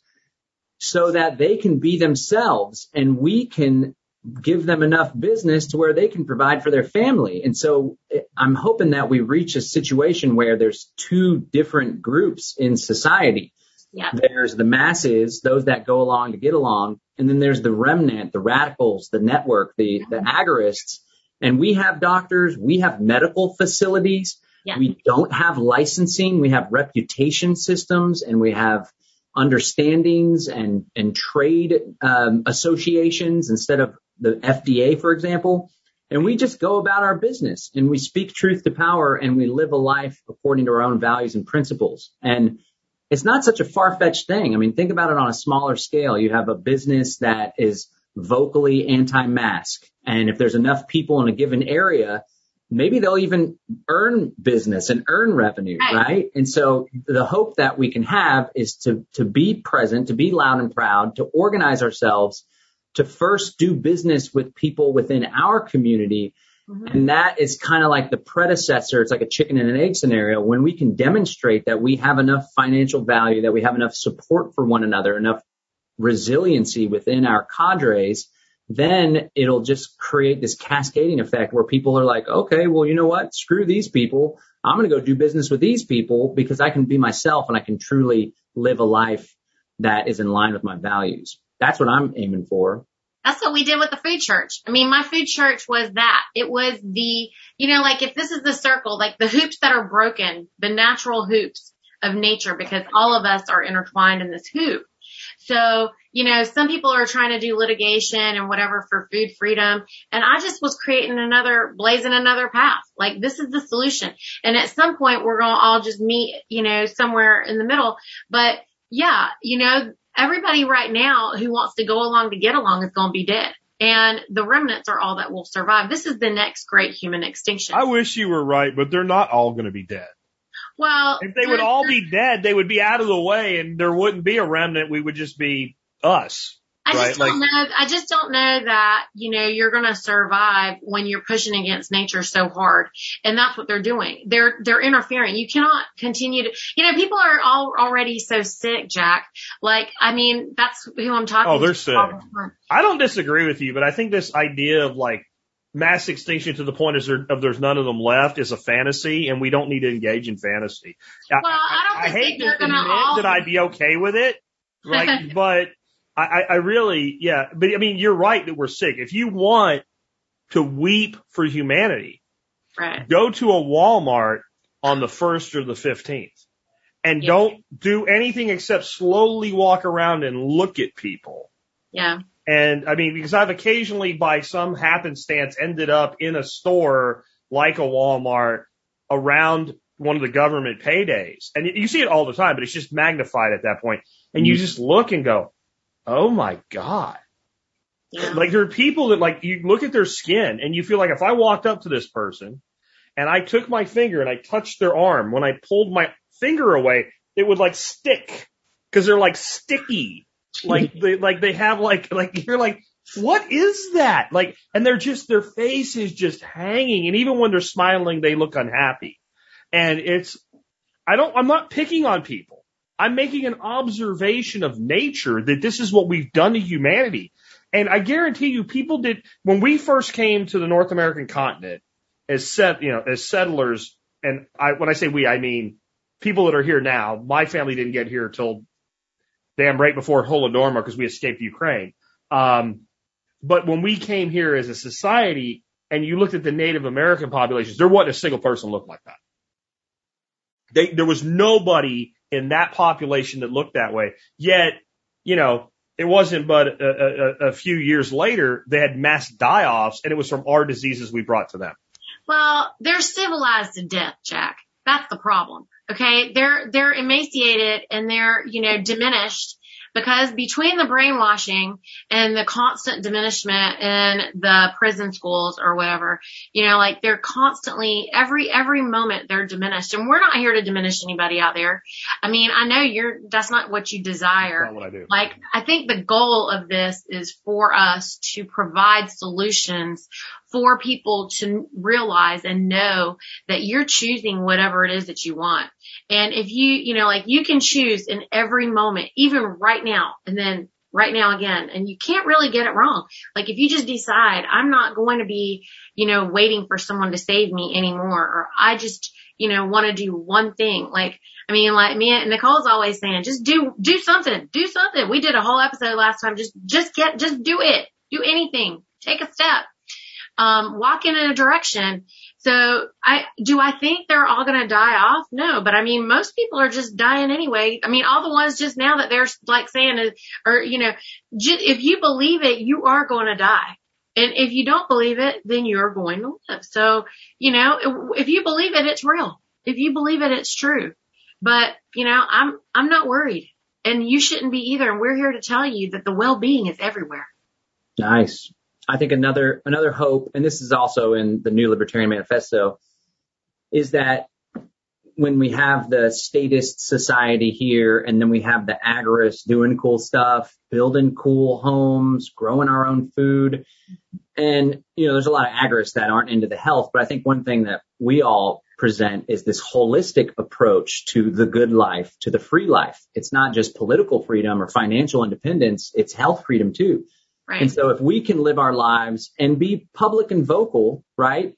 so that they can be themselves and we can give them enough business to where they can provide for their family. And so eh, I'm hoping that we reach a situation where there's two different groups in society. Yeah. There's the masses, those that go along to get along, and then there's the remnant, the radicals, the network, the, the agorists. And we have doctors, we have medical facilities, Yeah. we don't have licensing, we have reputation systems, and we have understandings and, and trade um, associations instead of the FDA, for example. And we just go about our business and we speak truth to power and we live a life according to our own values and principles. And it's not such a far-fetched thing. I mean, think about it on a smaller scale. You have a business that is vocally anti-mask. And if there's enough people in a given area, maybe they'll even earn business and earn revenue, Right. right? And so the hope that we can have is to, to be present, to be loud and proud, to organize ourselves, to first do business with people within our community Mhm. and that is kind of like the predecessor. It's like a chicken and an egg scenario when we can demonstrate that we have enough financial value, that we have enough support for one another, enough resiliency within our cadres, then it'll just create this cascading effect where people are like, okay, well, you know what? Screw these people. I'm going to go do business with these people because I can be myself and I can truly live a life that is in line with my values. That's what I'm aiming for. That's what we did with the food church. I mean, my food church was that. It was the, you know, like if this is the circle, like the hoops that are broken, the natural hoops of nature, because all of us are intertwined in this hoop. So, you know, some people are trying to do litigation and whatever for food freedom. And I just was creating another, blazing another path. Like this is the solution. And at some point we're going to all just meet, you know, somewhere in the middle. But yeah, you know, everybody right now who wants to go along to get along is going to be dead. And the remnants are all that will survive. This is the next great human extinction. I wish you were right, but they're not all going to be dead. well, If they would all be dead, they would be out of the way and there wouldn't be a remnant. We would just be us. I right, just don't know. I just don't know that you know you're going to survive when you're pushing against nature so hard, and that's what they're doing. They're they're interfering. You cannot continue to. You know, people are all already so sick, Jack. Like, I mean, that's who I'm talking. Oh, they're sick. the. I don't disagree with you, but I think this idea of like mass extinction to the point is there, of there's none of them left is a fantasy and we don't need to engage in fantasy. I- Well, I don't I think hate they're to admit all- that I'd be okay with it, like, but I, I I really, yeah, but I mean, you're right that we're sick. If you want to weep for humanity, Right. go to a Walmart on the first or the 15th and Yeah. don't do anything except slowly walk around and look at people. Yeah. And I mean, because I've occasionally by some happenstance ended up in a store like a Walmart around one of the government paydays. And you see it all the time, but it's just magnified at that point. And you Mhm. just look and go, Oh my God. Yeah. Like there are people that like you look at their skin and you feel like if I walked up to this person and I took my finger and I touched their arm, when I pulled my finger away, it would like stick because they're like sticky. Like they like they have like like you're like what is that? Like and they're just their face is just hanging and even when they're smiling they look unhappy. And it's I don't I'm not picking on people. I'm making an observation of nature that this is what we've done to humanity. And I guarantee you, people did when we first came to the North American continent as set, you know, as settlers. And I, when I say we, I mean people that are here now. My family didn't get here till damn right before Holodomor because we escaped Ukraine. Um, but when we came here as a society, and you looked at the Native American populations, there wasn't a single person looked like that. They, there was nobody in that population that looked that way. Yet, you know, it wasn't but a, a, a few years later they had mass die-offs, and it was from our diseases we brought to them. Well, they're civilized to death, Jack. That's the problem. Okay. They're, they're emaciated and they're, you know, diminished because between the brainwashing and the constant diminishment in the prison schools or whatever, you know, like they're constantly every, every moment they're diminished and we're not here to diminish anybody out there. I mean, I know you're, that's not what you desire. What I do. Like, I think the goal of this is for us to provide solutions for people to realize and know that you're choosing whatever it is that you want. And if you, you know, like you can choose in every moment, even right now, and then right now again, and you can't really get it wrong. Like if you just decide, I'm not going to be, you know, waiting for someone to save me anymore, or I just, you know, want to do one thing. Like, I mean, like me and Nicole's always saying, just do, do something, do something. We did a whole episode last time. Just, just get, just do it. Do anything. Take a step. Um, walk in a direction. So I, do I think they're all going to die off? No, but I mean, most people are just dying anyway. I mean, all the ones just now that they're like saying is, or, you know, ju- if you believe it, you are going to die. And if you don't believe it, then you're going to live. So, you know, if you believe it, it's real. If you believe it, it's true. But, you know, I'm, I'm not worried and you shouldn't be either. And we're here to tell you that the well-being is everywhere. Nice. I think another another hope, and this is also in the New Libertarian Manifesto, is that when we have the statist society here, and then we have the agorists doing cool stuff, building cool homes, growing our own food, and you know, there's a lot of agorists that aren't into the health, but I think one thing that we all present is this holistic approach to the good life, to the free life. It's not just political freedom or financial independence, it's health freedom too. Right. And so if we can live our lives and be public and vocal, right?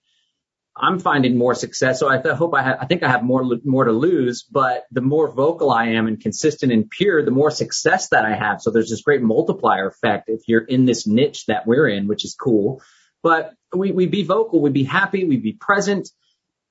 I'm finding more success. So I th- hope I have, I think I have more, lo- more to lose, but the more vocal I am and consistent and pure, the more success that I have. So there's this great multiplier effect if you're in this niche that we're in, which is cool. But we, we be vocal, We'd be happy, We'd be present.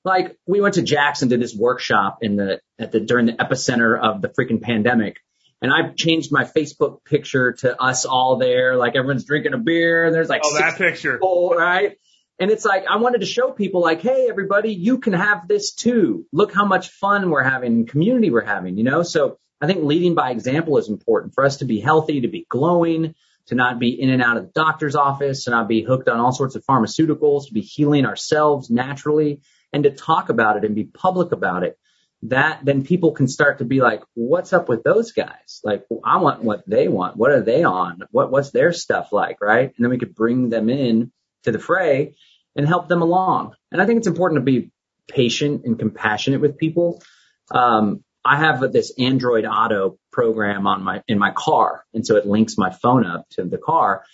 Like we went to Jackson, did this workshop in the, at the, during the epicenter of the freaking pandemic. And I changed my Facebook picture to us all there, like everyone's drinking a beer and there's like Oh, that picture. people, right? And it's like, I wanted to show people like, hey, everybody, you can have this too. Look how much fun we're having community we're having, you know? So I think leading by example is important for us to be healthy, to be glowing, to not be in and out of the doctor's office, to not be hooked on all sorts of pharmaceuticals, to be healing ourselves naturally and to talk about it and be public about it. That then people can start to be like, what's up with those guys? Like, I want what they want. What are they on? What, what's their stuff like? Right. And then we could bring them in to the fray and help them along. And I think it's important to be patient and compassionate with people. Um, I have this Android Auto program on my in my car, and so it links my phone up to the car.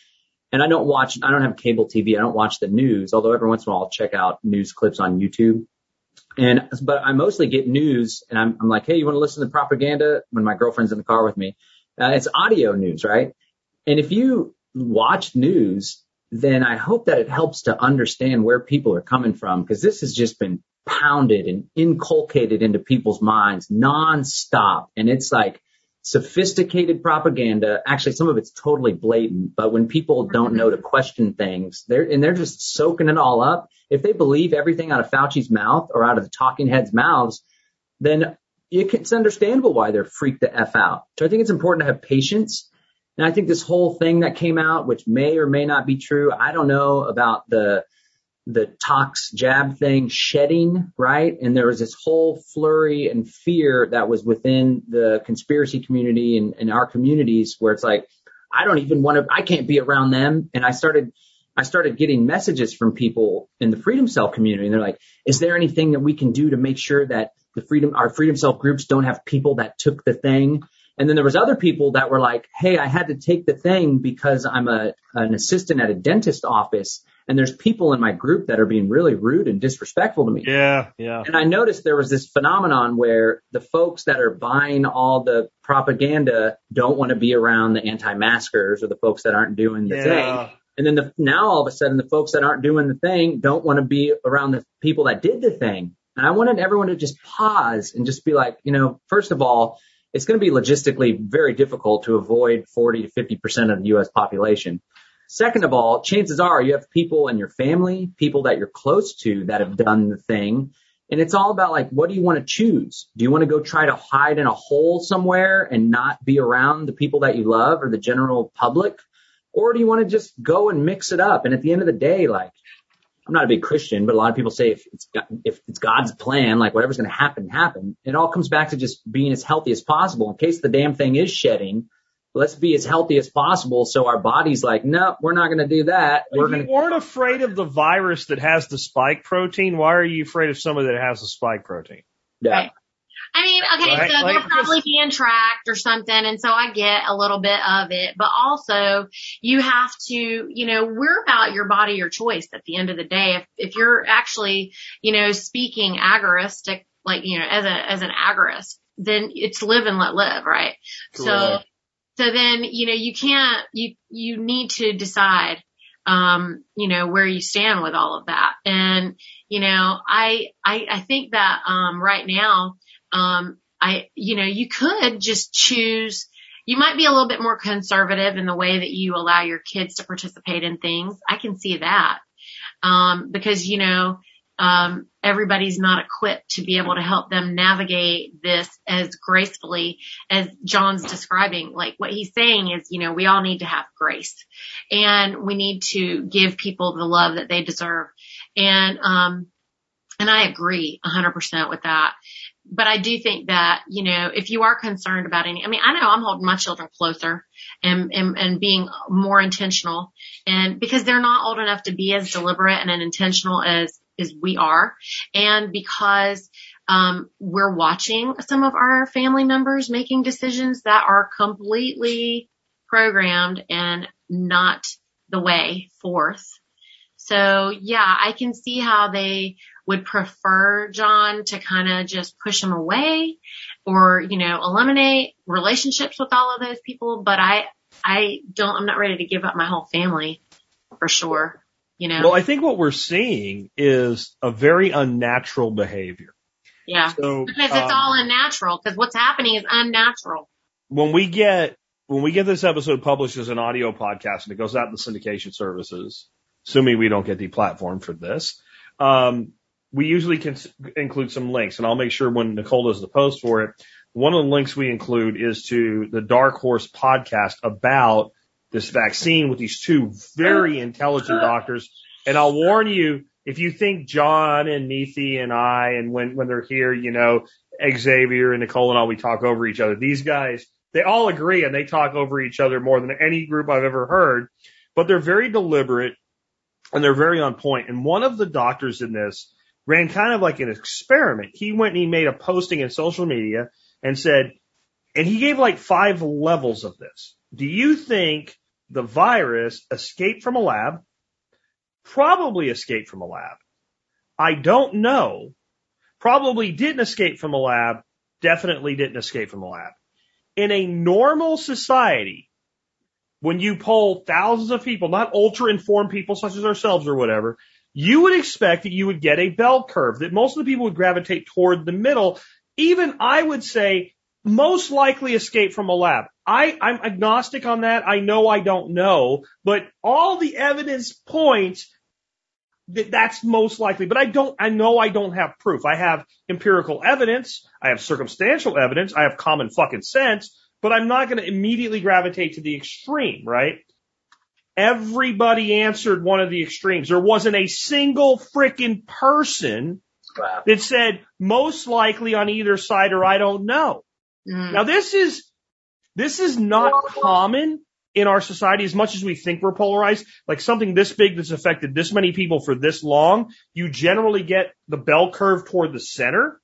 And I don't watch, I don't have cable TV, I don't watch the news, although every once in a while I'll check out news clips on YouTube. And but I mostly get news, and I'm, I'm like, hey, you want to listen to propaganda? When my girlfriend's in the car with me, uh, it's audio news, right? And if you watch news, then I hope that it helps to understand where people are coming from because this has just been pounded and inculcated into people's minds nonstop. And it's like sophisticated propaganda. Actually, some of it's totally blatant, but when people don't know to question things, they're, and they're just soaking it all up if they believe everything out of Fauci's mouth or out of the talking heads' mouths, then it's understandable why they're freaked the F out. So I think it's important to have patience. And I think this whole thing that came out, which may or may not be true, I don't know about the the tox jab thing shedding, right? And there was this whole flurry and fear that was within the conspiracy community and, and our communities where it's like, I don't even want to, I can't be around them. And I started, I started getting messages from people in the Freedom Cell community. And they're like, is there anything that we can do to make sure that the freedom, our Freedom Cell groups don't have people that took the thing? And then there was other people that were like, Hey, I had to take the thing because I'm a, an assistant at a dentist office and there's people in my group that are being really rude and disrespectful to me. Yeah, yeah. And I noticed there was this phenomenon where the folks that are buying all the propaganda don't want to be around the anti-maskers or the folks that aren't doing the Yeah. thing. And then the, now all of a sudden the folks that aren't doing the thing don't want to be around the people that did the thing. And I wanted everyone to just pause and just be like, you know, first of all, it's going to be logistically very difficult to avoid 40 to 50% of the U.S. population. Second of all, chances are you have people in your family, people that you're close to that have done the thing. And it's all about like, what do you want to choose? Do you want to go try to hide in a hole somewhere and not be around the people that you love or the general public? Or do you want to just go and mix it up? And at the end of the day, like, I'm not a big Christian, but a lot of people say if it's if it's God's plan, like whatever's going to happen, happen. It all comes back to just being as healthy as possible in case the damn thing is shedding. Let's be as healthy as possible. So our body's like, no, we're not going to do that. We're if going you to. weren't afraid of the virus that has the spike protein, why are you afraid of somebody that has the spike protein? Yeah. Right. I mean, okay, Right, so like, they're probably just- being tracked or something, and so I get a little bit of it, but also you have to, you know, we're about your body, your choice at the end of the day. If, if you're actually, you know, speaking agoristic, like, you know, as a, as an agorist, then it's live and let live, right? So, so then, you know, you can't, you, you need to decide, um, you know, where you stand with all of that. And, you know, I, I, I think that, um, right now, um, I, you know, you could just choose, you might be a little bit more conservative in the way that you allow your kids to participate in things. I can see that. Um, because, you know, um, everybody's not equipped to be able to help them navigate this as gracefully as John's describing. Like what he's saying is, you know, we all need to have grace and we need to give people the love that they deserve. And, um, and I agree hundred percent with that. But I do think that, you know, if you are concerned about any, I mean, I know I'm holding my children closer and, and, and being more intentional and because they're not old enough to be as deliberate and intentional as, as we are. And because, um, we're watching some of our family members making decisions that are completely programmed and not the way forth. So yeah, I can see how they would prefer John to kind of just push him away or, you know, eliminate relationships with all of those people. But I, I don't, I'm not ready to give up my whole family for sure. You know, Well, I think what we're seeing is a very unnatural behavior. yeah, So because it's um, all unnatural because what's happening is unnatural. when we get when we get this episode published as an audio podcast and it goes out in the syndication services, assuming we don't get deplatformed for this, um, we usually can include some links, and I'll make sure when Nicole does the post for it, one of the links we include is to the Dark Horse podcast about this vaccine with these two very intelligent doctors. And I'll warn you, if you think John and Nethi and I, and when, when they're here, you know, Xavier and Nicole and all, we talk over each other. These guys, they all agree and they talk over each other more than any group I've ever heard, but they're very deliberate and they're very on point. And one of the doctors in this ran kind of like an experiment. He went and he made a posting in social media and said, and he gave like five levels of this. Do you think the virus escaped from a lab? Probably escaped from a lab. I don't know. Probably didn't escape from a lab. Definitely didn't escape from a lab. In a normal society, when you poll thousands of people, not ultra informed people such as ourselves or whatever, you would expect that you would get a bell curve, that most of the people would gravitate toward the middle. Even I would say most likely escape from a lab. I, I'm agnostic on that. I know I don't know, but all the evidence points that that's most likely, but I don't, I know I don't have proof. I have empirical evidence. I have circumstantial evidence. I have common fucking sense, but I'm not going to immediately gravitate to the extreme, right? Everybody answered one of the extremes. There wasn't a single freaking person Wow. that said most likely on either side or I don't know. Mm. Now this is, this is not common in our society as much as we think we're polarized. Like something this big that's affected this many people for this long, you generally get the bell curve toward the center.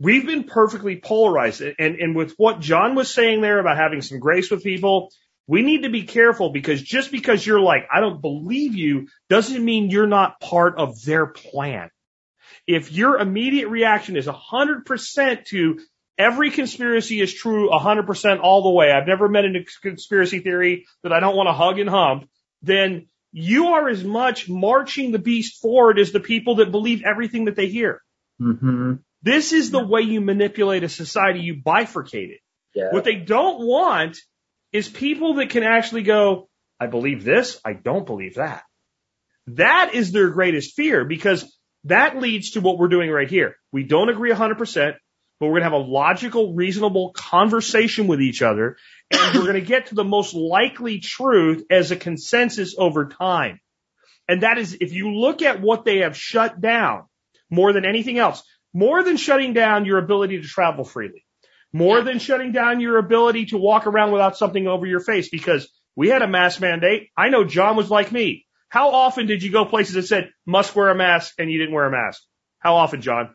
We've been perfectly polarized. And, and with what John was saying there about having some grace with people, we need to be careful because just because you're like, I don't believe you doesn't mean you're not part of their plan. If your immediate reaction is 100% to every conspiracy is true 100% all the way, I've never met a conspiracy theory that I don't want to hug and hump, then you are as much marching the beast forward as the people that believe everything that they hear. hmm This is the way you manipulate a society. You bifurcate it. Yeah. What they don't want is people that can actually go, I believe this, I don't believe that. That is their greatest fear because that leads to what we're doing right here. We don't agree 100%, but we're going to have a logical, reasonable conversation with each other and we're going to get to the most likely truth as a consensus over time. And that is, if you look at what they have shut down more than anything else, more than shutting down your ability to travel freely, more than shutting down your ability to walk around without something over your face because we had a mask mandate. I know John was like me. How often did you go places that said must wear a mask and you didn't wear a mask? How often, John?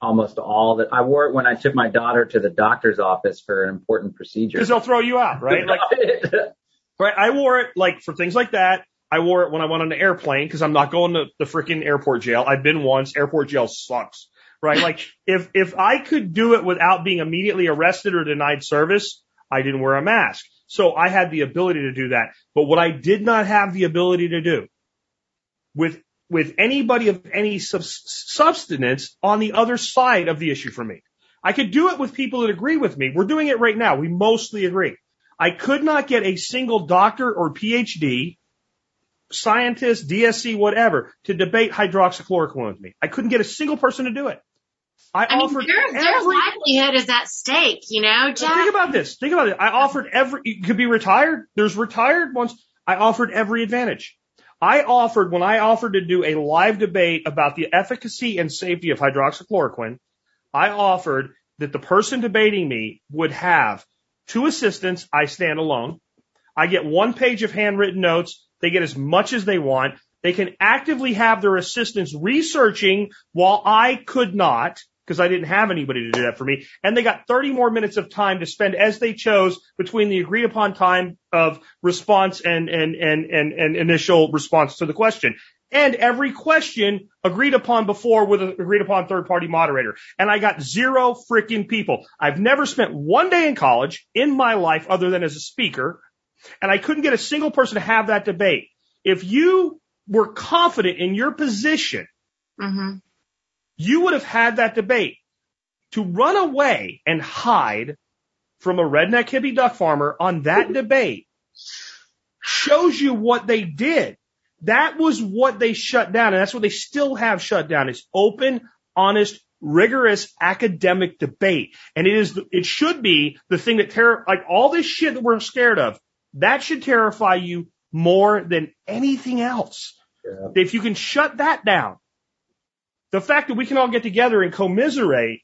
Almost all that I wore it when I took my daughter to the doctor's office for an important procedure. Because they'll throw you out, right? Like, right. I wore it like for things like that. I wore it when I went on an airplane because I'm not going to the freaking airport jail. I've been once. Airport jail sucks, right? Like if, if I could do it without being immediately arrested or denied service, I didn't wear a mask. So I had the ability to do that. But what I did not have the ability to do with, with anybody of any sub- substance on the other side of the issue for me. I could do it with people that agree with me. We're doing it right now. We mostly agree. I could not get a single doctor or PhD, scientist, DSC, whatever, to debate hydroxychloroquine with me. I couldn't get a single person to do it. I, I mean, offered their, their every livelihood is at stake, you know, Jack. think about this. Think about it. I offered every, you could be retired. There's retired ones. I offered every advantage. I offered, when I offered to do a live debate about the efficacy and safety of hydroxychloroquine, I offered that the person debating me would have two assistants. I stand alone. I get one page of handwritten notes. They get as much as they want. They can actively have their assistants researching while I could not because I didn't have anybody to do that for me. And they got 30 more minutes of time to spend as they chose between the agreed upon time of response and, and, and, and, and initial response to the question. And every question agreed upon before with an agreed upon third party moderator. And I got zero freaking people. I've never spent one day in college in my life other than as a speaker. And I couldn't get a single person to have that debate. If you were confident in your position hmm you would have had that debate. To run away and hide from a redneck hippie duck farmer on that debate shows you what they did. That was what they shut down, and that's what they still have shut down. Is open, honest, rigorous academic debate, and it is it should be the thing that terror like all this shit that we're scared of. That should terrify you more than anything else. Yeah. If you can shut that down, the fact that we can all get together and commiserate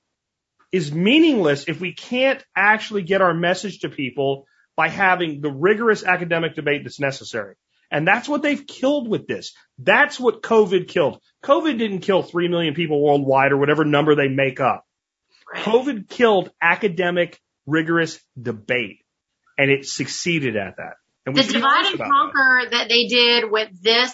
is meaningless if we can't actually get our message to people by having the rigorous academic debate that's necessary. And that's what they've killed with this. That's what COVID killed. COVID didn't kill 3 million people worldwide or whatever number they make up. COVID killed academic, rigorous debate. And it succeeded at that. And the divide and about that. conquer that they did with this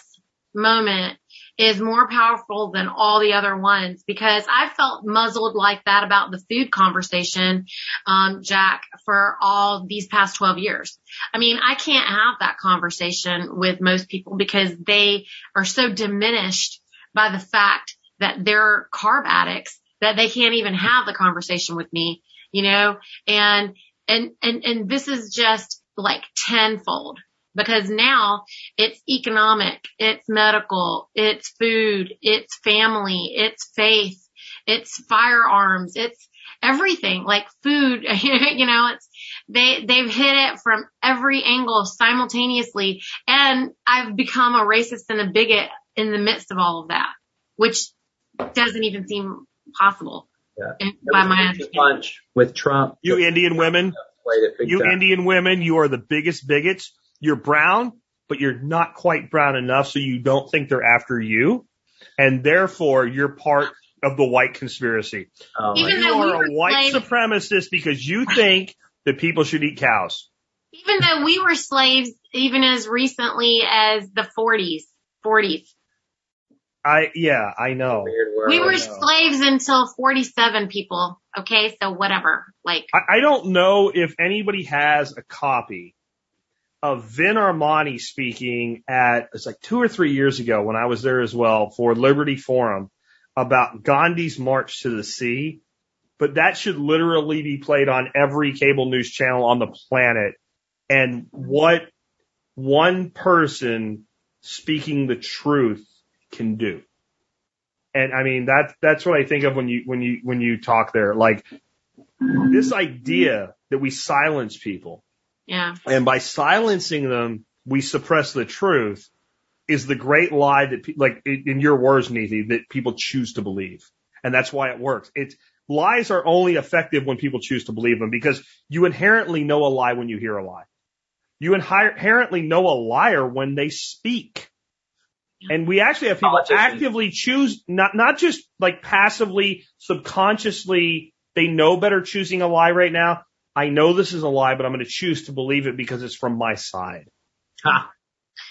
moment is more powerful than all the other ones because I felt muzzled like that about the food conversation, um, Jack, for all these past 12 years. I mean, I can't have that conversation with most people because they are so diminished by the fact that they're carb addicts that they can't even have the conversation with me, you know, and, and, and, and this is just like tenfold because now it's economic, it's medical, it's food, it's family, it's faith, it's firearms, it's everything like food, you know, it's, they, they've hit it from every angle simultaneously. And I've become a racist and a bigot in the midst of all of that, which doesn't even seem possible. Yeah. By my It was a understanding. punch with Trump. You Indian women, played it big you. Indian women, you are the biggest bigots. You're brown, but you're not quite brown enough so you don't think they're after you. And therefore you're part of the white conspiracy. Oh, Even You though we are a white slaves- supremacist because you think that people should eat cows. Even though we were slaves even as recently as the 40s, 40s. I, yeah, I know. We were know. slaves until 47 people. Okay. So whatever. Like, I, I don't know if anybody has a copy of Vin Armani speaking at, it's like two or three years ago when I was there as well for Liberty Forum about Gandhi's March to the Sea. But that should literally be played on every cable news channel on the planet. And what one person speaking the truth can do. And I mean, that's, that's what I think of when you, when you, when you talk there. Like, this idea that we silence people yeah. and by silencing them, we suppress the truth is the great lie that, pe- like in in your words, Nethi, that people choose to believe. And that's why it works. It's lies are only effective when people choose to believe them because you inherently know a lie when you hear a lie. You inherently know a liar when they speak. And we actually have people actively choose, not, not just like passively, subconsciously, they know better choosing a lie right now. I know this is a lie, but I'm going to choose to believe it because it's from my side. Ha.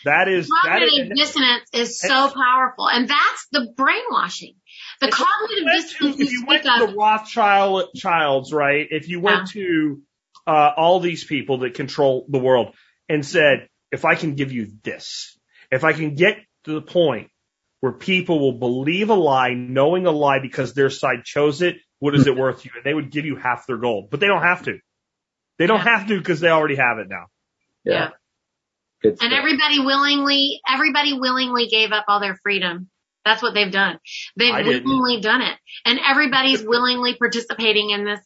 That is, that is, Cognitive dissonance is so powerful. And that's the brainwashing. The If cognitive went to- dissonance you if you went to the Rothschild childs, right? If you went to uh, all these people that control the world and said, if I can give you this, if I can get to the point where people will believe a lie, knowing a lie because their side chose it, what is it worth you? And they would give you half their gold, but they don't have to. They don't Yeah. have to because they already have it now. Yeah. Yeah. Good And everybody willingly, everybody willingly gave up all their freedom. That's what they've done. They've I didn't. willingly done it. And everybody's willingly participating in this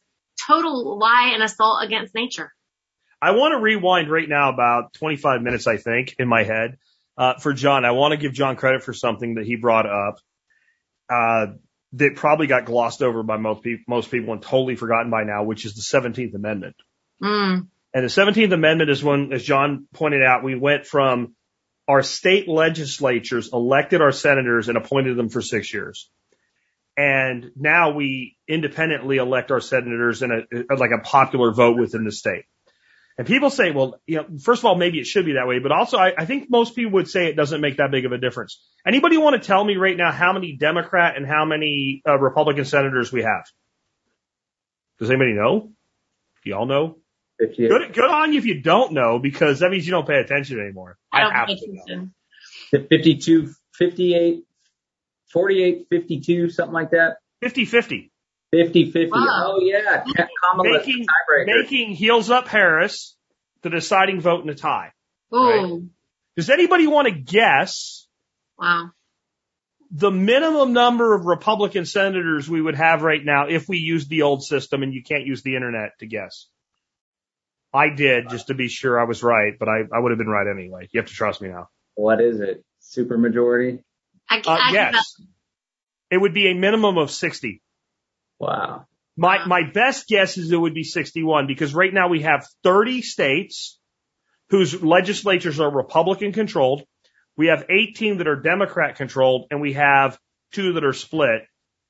total lie and assault against nature. I want to rewind right now about 25 minutes, I think, in my head. Uh, for John, I want to give John credit for something that he brought up, uh, that probably got glossed over by most people, most people and totally forgotten by now, which is the 17th Amendment. Mm. And the 17th Amendment is when, as John pointed out, we went from our state legislatures elected our senators and appointed them for six years. And now we independently elect our senators in a, like a popular vote within the state. And people say, well, you know, first of all, maybe it should be that way, but also I, I think most people would say it doesn't make that big of a difference. Anybody want to tell me right now how many Democrat and how many uh, Republican senators we have? Does anybody know? Do y'all know? If you- Good, good on you if you don't know, because that means you don't pay attention anymore. I don't have pay to know. attention. 52, 58, 48, 52, something like that. 50-50. 50, 50. Wow. Oh yeah. Kamala Making, making heels up Harris the deciding vote in a tie. Ooh. Does anybody want to guess Wow. the minimum number of Republican senators we would have right now if we used the old system and you can't use the internet to guess? I did just to be sure I was right, but I, I would have been right anyway. You have to trust me now. What is it? Super majority? I, Uh, I give up. yes. It would be a minimum of 60. Wow. My, Wow. my best guess is it would be 61 because right now we have 30 states whose legislatures are Republican controlled. We have 18 that are Democrat controlled and we have two that are split.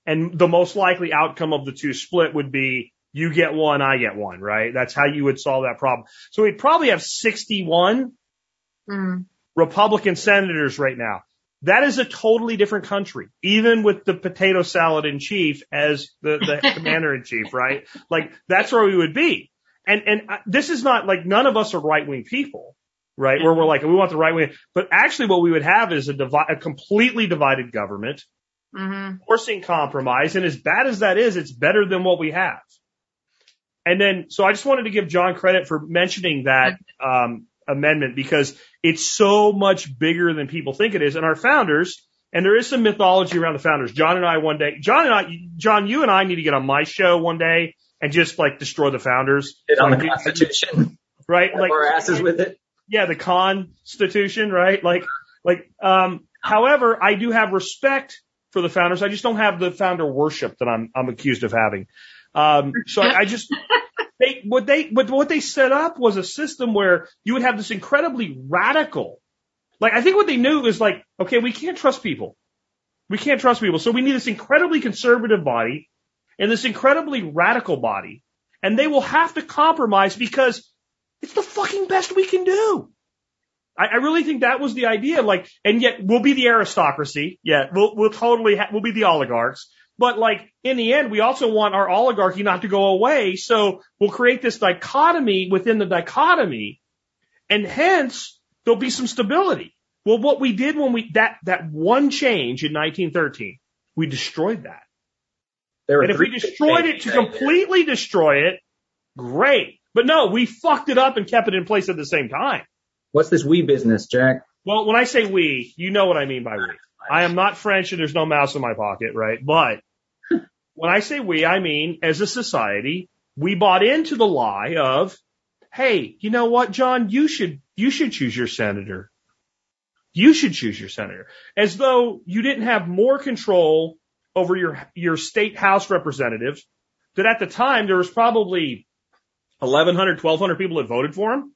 And the most likely outcome of the two split would be you get one, I get one, right? That's how you would solve that problem. So we'd probably have 61 Mm. Republican senators right now. That is a totally different country, even with the potato salad in chief as the, the commander in chief, right? Like that's where we would be. And, and uh, this is not like none of us are right wing people, right? Where we're like, we want the right wing, but actually what we would have is a divi- a completely divided government hmm forcing compromise. And as bad as that is, it's better than what we have. And then, so I just wanted to give John credit for mentioning that, um, amendment because it's so much bigger than people think it is. And our founders, and there is some mythology around the founders. John and I one day, John and I, John, you and I need to get on my show one day and just like destroy the founders. Hit on Like, the Constitution. right? Like, our asses with it. yeah, the constitution, right? Like, like, um, however, I do have respect for the founders. I just don't have the founder worship that I'm, I'm accused of having. Um, so I, I just, they, what they, what, what they set up was a system where you would have this incredibly radical, like, I think what they knew was like, okay, we can't trust people. We can't trust people. So we need this incredibly conservative body and this incredibly radical body. And they will have to compromise because it's the fucking best we can do. I, I really think that was the idea. Like, and yet we'll be the aristocracy. Yeah, we'll we'll totally ha- we'll be the oligarchs. But like in the end, we also want our oligarchy not to go away. So we'll create this dichotomy within the dichotomy, and hence there'll be some stability. Well, what we did when we that that one change in 1913, we destroyed that. There And if we destroyed it to completely destroy it, great. But no, we fucked it up and kept it in place at the same time. What's this we business, Jack? Well, when I say we, you know what I mean by we. I am not French and there's no mouse in my pocket, right? But when I say we, I mean as a society, we bought into the lie of, hey, you know what, John, you should, you should choose your senator. You should choose your senator. As though you didn't have more control over your, your state house representatives that at the time there was probably 1100, 1200 people that voted for him.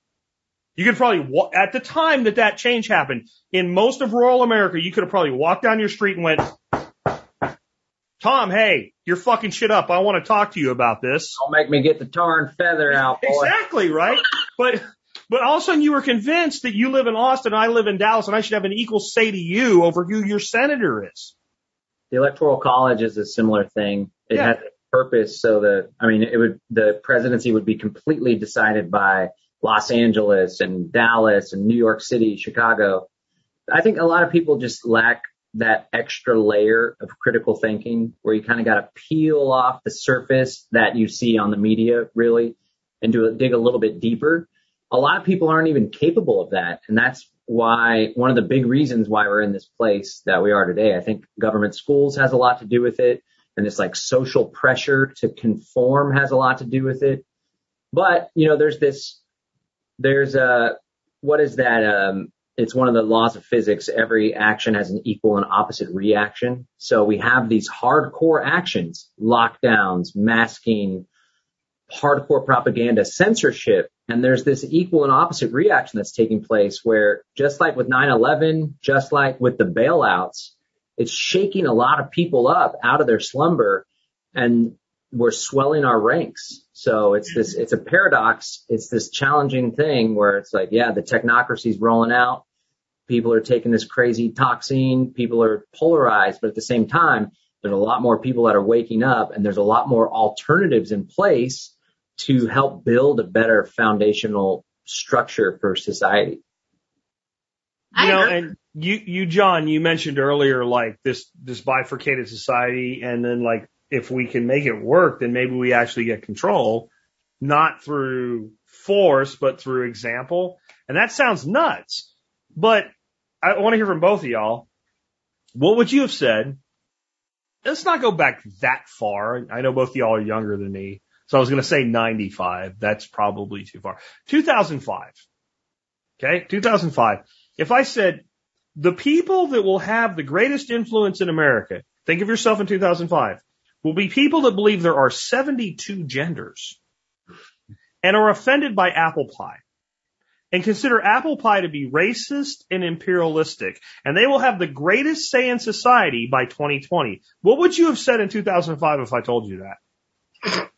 You could probably, wa- at the time that that change happened, in most of rural America, you could have probably walked down your street and went, Tom, hey, you're fucking shit up. I want to talk to you about this. Don't make me get the tar and feather out, boy. Exactly, right? But, but all of a sudden you were convinced that you live in Austin, I live in Dallas, and I should have an equal say to you over who your senator is. The electoral college is a similar thing. It Yeah. had a purpose so that I mean it would the presidency would be completely decided by Los Angeles and Dallas and New York City, Chicago. I think a lot of people just lack that extra layer of critical thinking where you kind of got to peel off the surface that you see on the media really and do a, dig a little bit deeper. A lot of people aren't even capable of that. And that's why one of the big reasons why we're in this place that we are today. I think government schools has a lot to do with it. And this like social pressure to conform has a lot to do with it. But, you know, there's this, there's a, what is that? Um, it's one of the laws of physics. Every action has an equal and opposite reaction. So we have these hardcore actions, lockdowns, masking, hardcore propaganda, censorship, and there's this equal and opposite reaction that's taking place where just like with 9-11, just like with the bailouts, it's shaking a lot of people up out of their slumber and we're swelling our ranks. So it's this, it's a paradox. It's this challenging thing where it's like, yeah, the technocracy's rolling out. People are taking this crazy toxin. People are polarized, but at the same time, there's a lot more people that are waking up and there's a lot more alternatives in place to help build a better foundational structure for society. You know, and you, you, John, you mentioned earlier, like this, this bifurcated society. And then like, if we can make it work, then maybe we actually get control, not through force, but through example. And that sounds nuts, but I want to hear from both of y'all. What would you have said? Let's not go back that far. I know both of y'all are younger than me. So I was going to say 95. That's probably too far. 2005. Okay. 2005. If I said the people that will have the greatest influence in America, think of yourself in 2005, will be people that believe there are 72 genders and are offended by apple pie and consider apple pie to be racist and imperialistic and they will have the greatest say in society by 2020. What would you have said in 2005 if I told you that?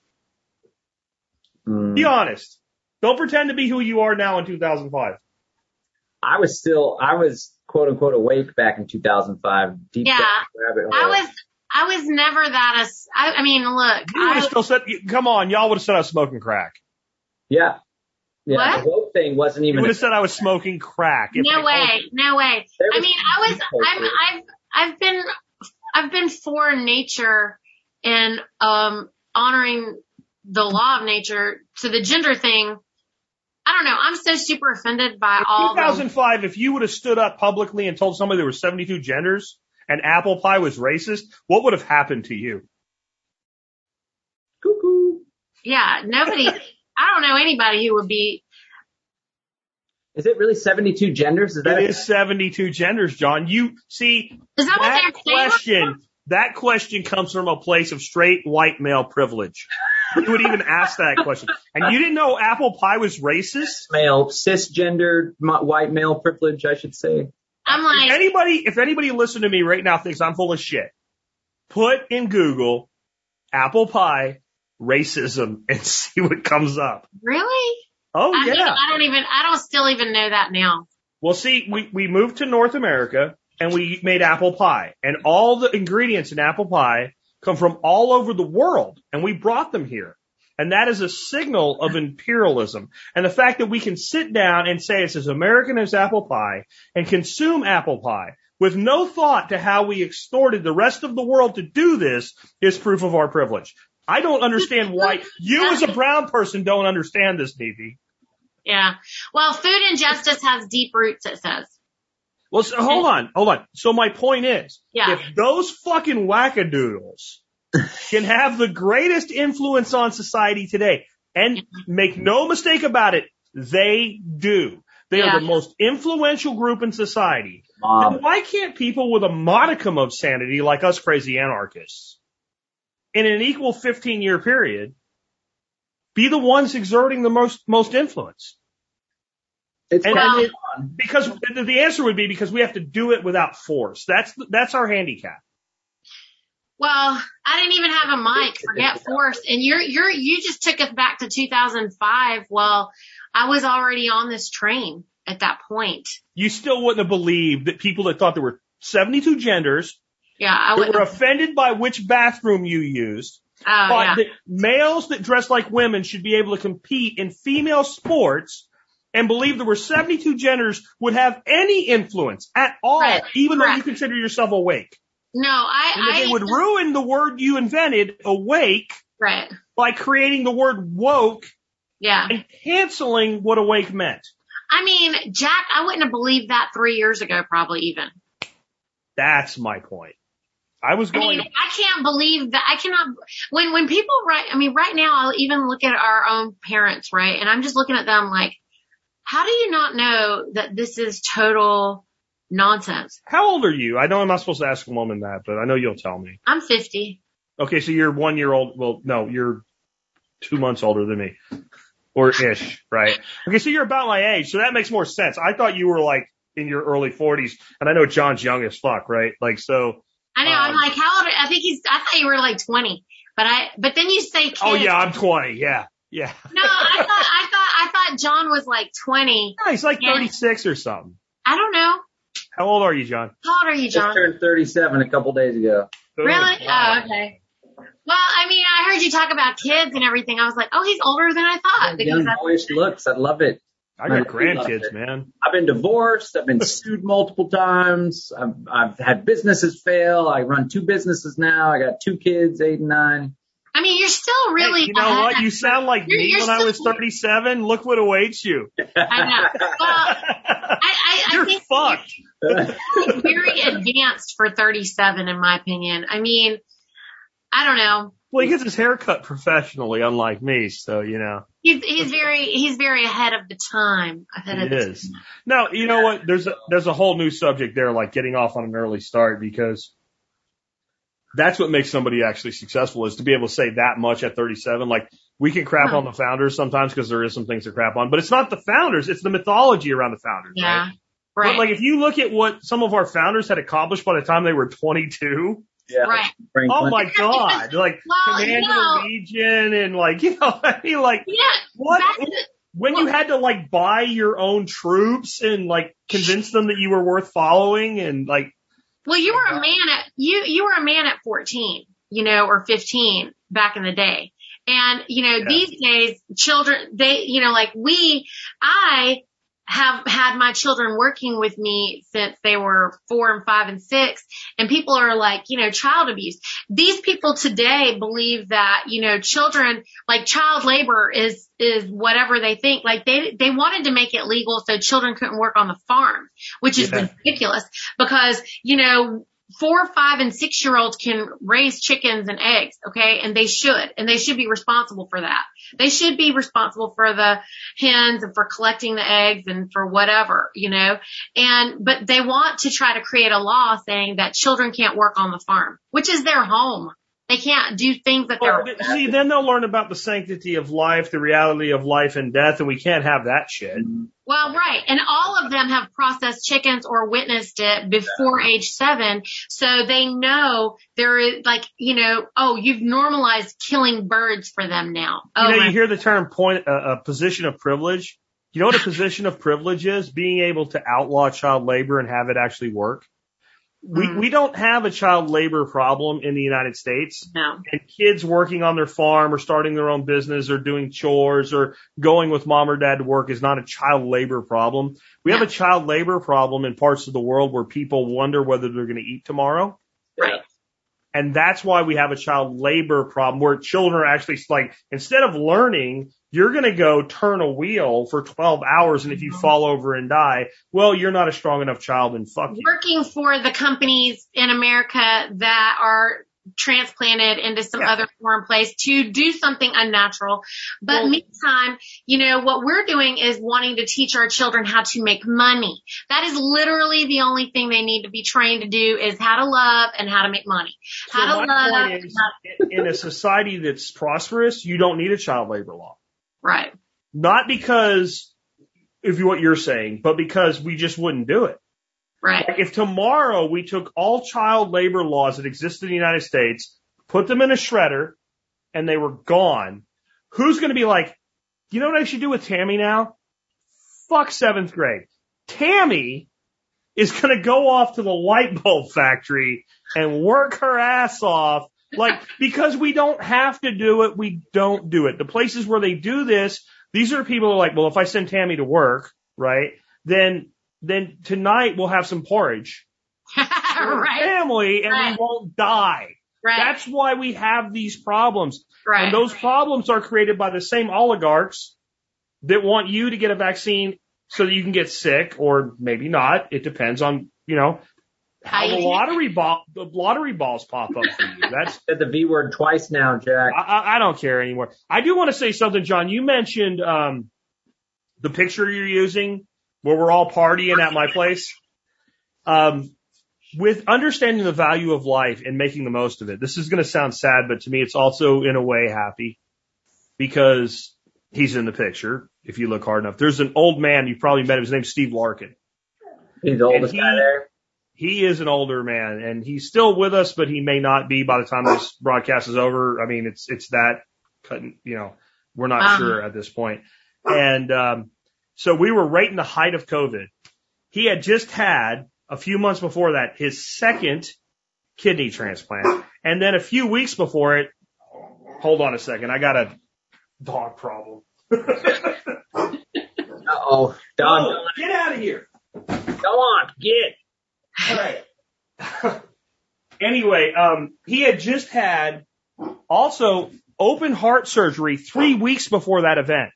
Mm. Be honest. Don't pretend to be who you are now in 2005. I was still, I was quote unquote awake back in 2005, deep Yeah. rabbit hole. I was, I was never that, as, I, I mean, look, You would have I, still said, come on, y'all would have said I was smoking crack. yeah. Yeah. What? The woke thing wasn't You even, would have said I was smoking crack. no way, you. no way. I mean, I was. I'm, I've, I've been, I've been for nature and, um, honoring the law of nature to the gender thing I don't know. I'm so super offended by In all the 2005, if you would have stood up publicly and told somebody there were 72 genders and apple pie was racist, what would have happened to you? Cuckoo. Yeah, nobody, I don't know anybody who would be, Is it really 72 genders? Is that It a- is 72 genders, John. You see, is that, that what question, that question comes from a place of straight white male privilege. You would even ask that question. And you didn't know apple pie was racist? male, cisgender, white male privilege, I should say? I'm If like, anybody, if anybody listening to me right now thinks I'm full of shit, put in Google apple pie racism and see what comes up. really? Oh I, yeah. mean, I don't even, I don't still even know that now. Well, see, we, we moved to North America and we made apple pie and all the ingredients in apple pie come from all over the world and we brought them here. And that is a signal of imperialism. And the fact that we can sit down and say it's as American as apple pie and consume apple pie with no thought to how we extorted the rest of the world to do this is proof of our privilege. I don't understand why you as a brown person don't understand this, Davey. Yeah. Well, food injustice has deep roots, it says. Well, so, hold on, hold on. So my point is, Yeah. if those fucking wackadoodles can have the greatest influence on society today, and make no mistake about it, they do. They Yeah. are the most influential group in society. Mob. Then why can't people with a modicum of sanity like us crazy anarchists in an equal 15 year period be the ones exerting the most, most influence? It's And- well, Because the the answer would be because we have to do it without force. That's, that's our handicap. Well, I didn't even have a mic. Forget force. And you're, you're, you just took us back to 2005. Well, I was already on this train at that point. You still wouldn't have believed that people that thought there were 72 genders, Yeah, I that would. were offended by which bathroom you used, Oh, thought yeah. that males that dress like women should be able to compete in female sports and believe there were 72 genders would have any influence at all, Right. even though you consider yourself awake. No, I, And I, they would ruin the word you invented, awake, right. by creating the word woke Yeah. and canceling what awake meant. I mean, Jack, I wouldn't have believed that three years ago, probably even. That's my point. I was I going, mean, I can't believe that I cannot, when, when people write, I mean, right now I'll even look at our own parents, right? And I'm just looking at them like, how do you not know that this is total nonsense? how old are you? I know I'm not supposed to ask a woman that, but I know you'll tell me. I'm 50. Okay, so you're one year old. Well, no, you're two months older than me. Or ish, right? Okay, so you're about my age, so that makes more sense. I thought you were like in your early forties, and I know John's young as fuck, right? Like, so, I know. I'm Um, like, how old? I think he's. I thought you were like 20, but I. But then you say kids. oh yeah, I'm 20, yeah, yeah. No, I thought. I thought. I thought John was like 20. No, he's like 36 or something. I don't know. How old are you, John? How old are you, just John? turned 37 a couple days ago. Really? Wow. Oh, okay. Well, I mean, I heard you talk about kids and everything. I was like, oh, he's older than I thought. Because Young I, boyish looks. I love it. I got grandkids, man. I've been divorced. I've been sued multiple times. I've, I've had businesses fail. I run two businesses now. I got two kids, eight and nine. I mean, you're still really. Hey, you know what? You sound like You're- me you're when I was still- 37. Look what awaits you. I know. Well, I, I, I You're think fucked. you're very advanced for 37, in my opinion. I mean, I don't know. Well, he gets his hair cut professionally, unlike me, so you know. He's he's very he's very ahead of the time. Ahead It of the is. No, you know what? There's a, there's a whole new subject there, like getting off on an early start, because that's what makes somebody actually successful is to be able to say that much at 37. Like we can crap Huh. on the founders sometimes because there is some things to crap on, but it's not the founders; it's the mythology around the founders. Yeah. Right? Right. But like if you look at what some of our founders had accomplished by the time they were 22, Yeah. right. Oh my god, like Well, you Commander know- Legion and like you know, I mean like Yeah. what Back to, when you had to like buy your own troops and like convince them that you were worth following and like well, you were a man at you you were a man at 14, you know, or 15 back in the day. And, you know, Yeah. these days, children, they, you know, like we, I have had my children working with me since they were four and five and six and people are like, you know, child abuse. These people today believe that, you know, children, like child labor is, is whatever they think. Like they, they wanted to make it legal so children couldn't work on the farm, which is Yeah. ridiculous because, you know, four, five and six year olds can raise chickens and eggs. Okay. And they should, and they should be responsible for that. They should be responsible for the hens and for collecting the eggs and for whatever, you know, and, but they want to try to create a law saying that children can't work on the farm, which is their home. They can't do things that they're, th- see, then they'll learn about the sanctity of life, the reality of life and death, and we can't have that shit. well, right. And all of them have processed chickens or witnessed it before age seven. So they know there is like, you know, oh, you've normalized killing birds for them now. Oh, you know, my you hear the term point, uh, a position of privilege. You know what a position of privilege is? Being able to outlaw child labor and have it actually work. We, Mm. we don't have a child labor problem in the United States. no. and kids working on their farm or starting their own business or doing chores or going with mom or dad to work is not a child labor problem. We have a child labor problem in parts of the world where people wonder whether they're going to eat tomorrow. Right. And that's why we have a child labor problem where children are actually like, instead of learning, you're going to go turn a wheel for 12 hours. And if you mm-hmm. fall over and die, well, you're not a strong enough child and fuck you. working for the companies in America that are transplanted into some Yeah. other foreign place to do something unnatural. But Well- meantime, you know, what we're doing is wanting to teach our children how to make money. That is literally the only thing they need to be trained to do is how to love and how to make money. So How to love. is, in a society that's prosperous, you don't need a child labor law. Right. Not because of what you're saying, but because we just wouldn't do it. Right. Like if tomorrow we took all child labor laws that exist in the United States, put them in a shredder, and they were gone, who's going to be like, you know what I should do with Tammy now? Fuck seventh grade. Tammy is going to go off to the light bulb factory and work her ass off. Like, because we don't have to do it, we don't do it. The places where they do this, these are people who are like, well, if I send Tammy to work, right, then, then tonight we'll have some porridge for right. family and Right. we won't die. Right. That's why we have these problems. right. And those problems are created by the same oligarchs that want you to get a vaccine so that you can get sick or maybe not. It depends on, you know, how the lottery ball, the lottery balls pop up for you. That's, Said the V word twice now, Jack. I, I I don't care anymore. I do want to say something, John. You mentioned, um, the picture you're using where we're all partying at my place. Um, with understanding the value of life and making the most of it. This is going to sound sad, but to me, it's also in a way happy because he's in the picture. If you look hard enough, there's an old man. You probably met him. His name's Steve Larkin. He's the oldest he- guy there. He is an older man and he's still with us, but he may not be by the time this broadcast is over. I mean, it's, it's that, couldn't- you know, we're not Wow. sure at this point. And, um, so we were right in the height of COVID. He had just had a few months before that his second kidney transplant. And then a few weeks before it, hold on a second. I got a dog problem. Uh oh. Don, Oh, get out of here. go on, get. All right. anyway, um, he had just had also open heart surgery three weeks before that event.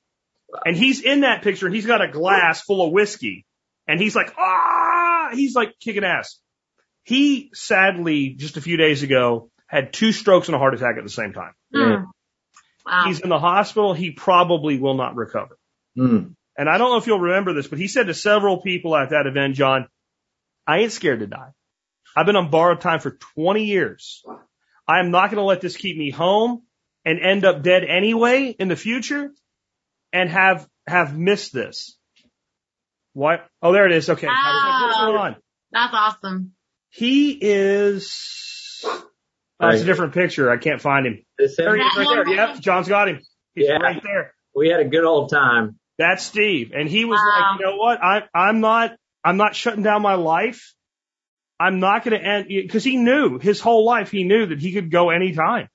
And he's in that picture and he's got a glass full of whiskey and he's like, ah, he's like kicking ass. He sadly, just a few days ago, had two strokes and a heart attack at the same time. Hmm. Wow. He's in the hospital. He probably will not recover. Mm. And I don't know if you'll remember this, but he said to several people at that event, John, I ain't scared to die. I've been on borrowed time for 20 years. I am not going to let this keep me home and end up dead anyway in the future and have, have missed this. What? Oh, there it is. Okay. How does that- What's going on? That's awesome. He is, oh, it's a different picture. I can't find him. This There he is right there. Yep. John's got him. He's Yeah. right there. we had a good old time. That's Steve. And he was Wow. like, you know what? I, I'm not, I'm not shutting down my life. I'm not going to end, cause he knew his whole life, he knew that he could go anytime.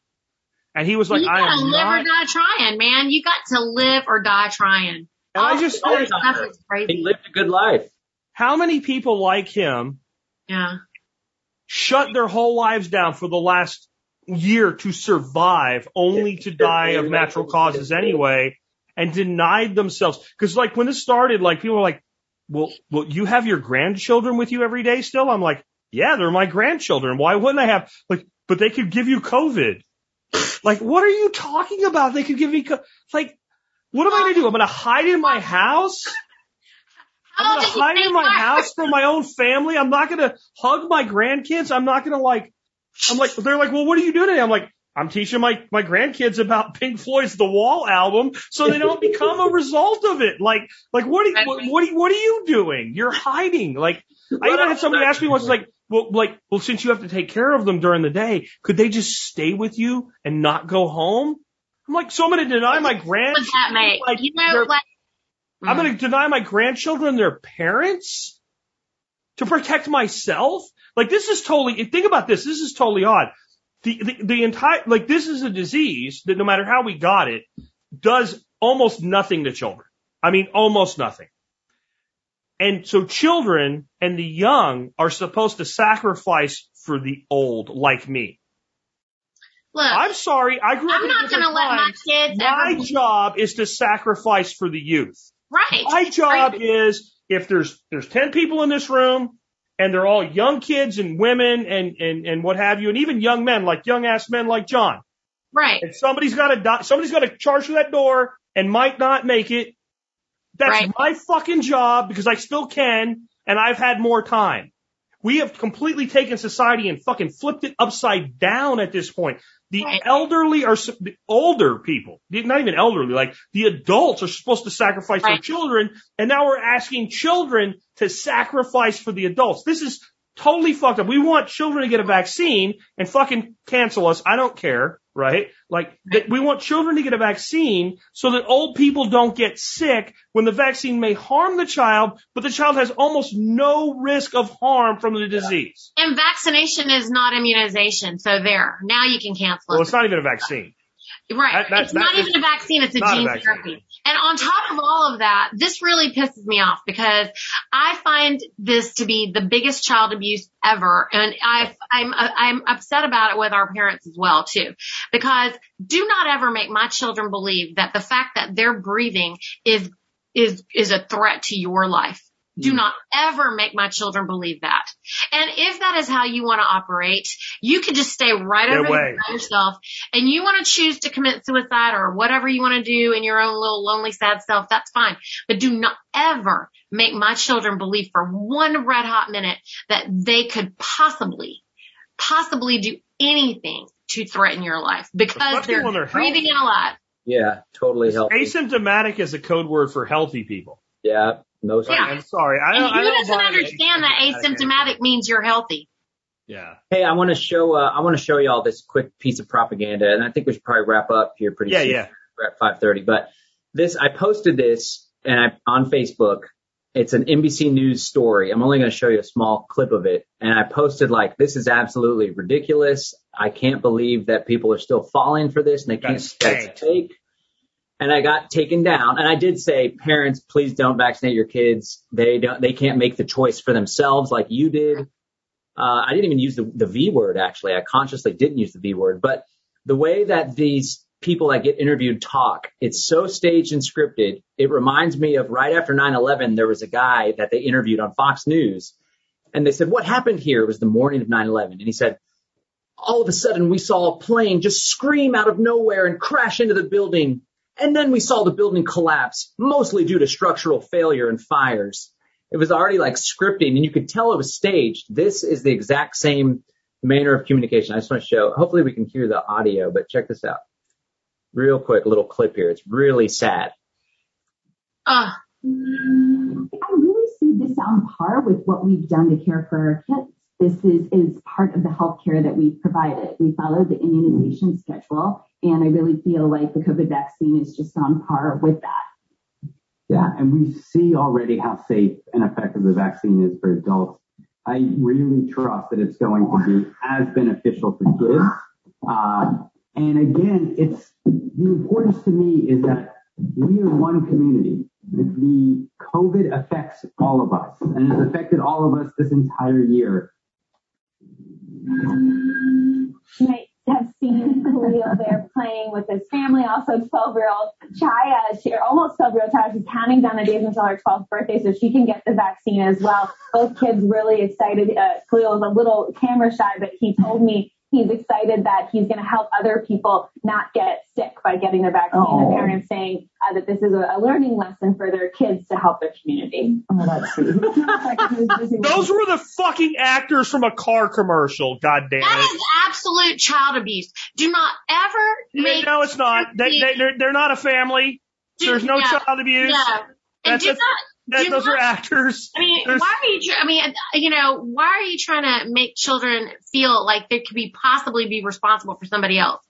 And he was like, you I gotta am live not, or die trying, man. You got to live or die trying. And I just, Oh, That stuff is He lived a good life. how many people like him Yeah. shut their whole lives down for the last year to survive only to die of natural causes anyway and denied themselves. Cause like when this started, like people were like, well, well, you have your grandchildren with you every day still? I'm like, yeah, they're my grandchildren. Why wouldn't I have like, but they could give you COVID. Like, what are you talking about? They could give me, co- like, what am I going to do? I'm going to hide in my house? I'm gonna hide in my house from my own family. I'm not gonna hug my grandkids. I'm not gonna like. I'm like. They're like, well, what are you doing today? I'm like, I'm teaching my my grandkids about Pink Floyd's The Wall album, so they don't become a result of it. Like, like what are you, what, what are you, what are you doing? You're hiding. Like, I even had somebody ask me once, like, well, like, well, since you have to take care of them during the day, could they just stay with you and not go home? I'm like, so I'm gonna deny my What grand. would that make? Like, you know, I'm going to mm. deny my grandchildren their parents to protect myself. Like this is totally, think about this. This is totally odd. The, the, the entire, like this is a disease that no matter how we got it does almost nothing to children. I mean, almost nothing. And so children and the young are supposed to sacrifice for the old like me. Look, I'm sorry. I grew up I'm not going to let my kids My ever. job is to sacrifice for the youth. Right. My job is if there's there's ten people in this room and they're all young kids and women and and and what have you, and even young men like young ass men like John. Right. And somebody's got to die, somebody's got to charge through that door and might not make it. That's Right. my fucking job because I still can and I've had more time. We have completely taken society and fucking flipped it upside down at this point. The Right. elderly are the older people, not even elderly, like the adults are supposed to sacrifice their Right. children, and now we're asking children to sacrifice for the adults. This is totally fucked up. We want children to get a vaccine and fucking cancel us. I don't care, right? Like we want children to get a vaccine so that old people don't get sick when the vaccine may harm the child, but the child has almost no risk of harm from the disease. And vaccination is not immunization. So there. Now you can cancel Well, it's not even a vaccine. Right. That- that- it's that not even a vaccine, it's a not a gene therapy. And on top of all of that, this really pisses me off because I find this to be the biggest child abuse ever. And I, I'm, I'm upset about it with our parents as well too. Because do not ever make my children believe that the fact that they're breathing is, is, is a threat to your life. Hmm. Do not ever make my children believe that. And if that is how you want to operate, you can just stay right Get over there by yourself and you want to choose to commit suicide or whatever you want to do in your own little lonely sad self, that's fine. But do not ever make my children believe for one red hot minute that they could possibly, possibly do anything to threaten your life because they're they're breathing healthy. and alive. Yeah, totally healthy. Asymptomatic is a code word for healthy people. Yeah, most. Yeah. I'm sorry. I And don't, I who don't doesn't understand that asymptomatic means you're healthy? Yeah. Hey, I want to show. Uh, I want to show y'all this quick piece of propaganda, and I think we should probably wrap up here pretty Yeah, soon. yeah. We're at five thirty, but this I posted this and I on Facebook. It's an NBC News story. I'm only going to show you a small clip of it, and I posted like, "This is absolutely ridiculous. I can't believe that people are still falling for this, and they can't That's that's stank. fake." And I got taken down. And I did say, parents, please don't vaccinate your kids. They don't. They can't make the choice for themselves like you did. Uh, I didn't even use the, the V word actually. I consciously didn't use the V word, but the way that these people that get interviewed talk, it's so staged and scripted. It reminds me of right after 9-11, there was a guy that they interviewed on Fox News and they said, what happened here? It was the morning of 9-11. And he said, all of a sudden we saw a plane just scream out of nowhere and crash into the building. And then we saw the building collapse, mostly due to structural failure and fires. It was already like scripting and you could tell it was staged. This is the exact same manner of communication. I just want to show, hopefully we can hear the audio, but check this out. Real quick, little clip here. It's really sad. Ugh. I really see this on par with what we've done to care for our kids. This is, part of the health care that we've provided. We follow the immunization schedule, and I really feel like the COVID vaccine is just on par with that. Yeah, and we see already how safe and effective the vaccine is for adults. I really trust that it's going to be as beneficial for kids. Uh, and again, it's the importance to me is that we are one community. the COVID affects all of us and it's affected all of us this entire year. You might have seen Khalil there playing with his family, also 12 year old Chaya, she, almost 12 year old Chaya, she's counting down the days until her 12th birthday so she can get the vaccine as well. Both kids really excited. Uh, Khalil was a little camera shy, but he told me he's excited that he's going to help other people not get sick by getting the vaccine. Oh. The parents saying uh, that this is a, a learning lesson for their kids to help their community. Oh, that's sweet. Those were the fucking actors from a car commercial. God damn it. That is absolute child abuse. Do not ever make No, it's not. They, they, they're, they're not a family. There's no Yeah. child abuse. no. And That's do a- not That, those not- are actors. I mean, There's- why are you? tr- I mean, you know, why are you trying to make children feel like they could be possibly be responsible for somebody else?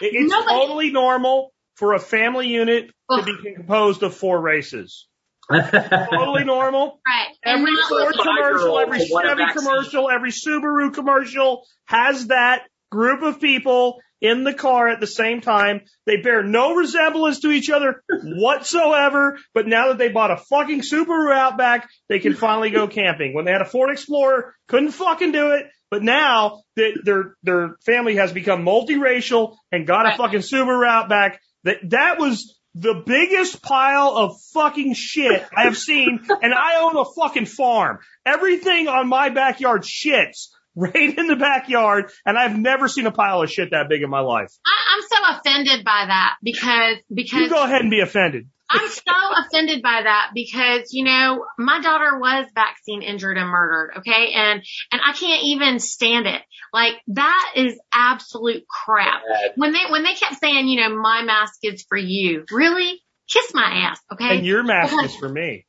It's Nobody- totally normal for a family unit to be composed of four races. Totally normal. Right. Every Ford commercial, every Five-year-old want a Chevy commercial, every Subaru commercial has that group of people in the car at the same time. They bear no resemblance to each other whatsoever, but now that they bought a fucking Subaru Outback, they can finally go camping. When they had a Ford Explorer, couldn't fucking do it, but now that their, their family has become multiracial and got a fucking Subaru Outback, that, that was the biggest pile of fucking shit I have seen, and I own a fucking farm. Everything on my backyard shits right in the backyard, and I've never seen a pile of shit that big in my life. I, I'm so offended by that because You because go ahead and be offended. I'm so offended by that because, you know, my daughter was vaccine injured and murdered. Okay. And, and I can't even stand it. Like that is absolute crap. When they, when they kept saying, you know, my mask is for you, really kiss my ass. Okay. And your mask is for me.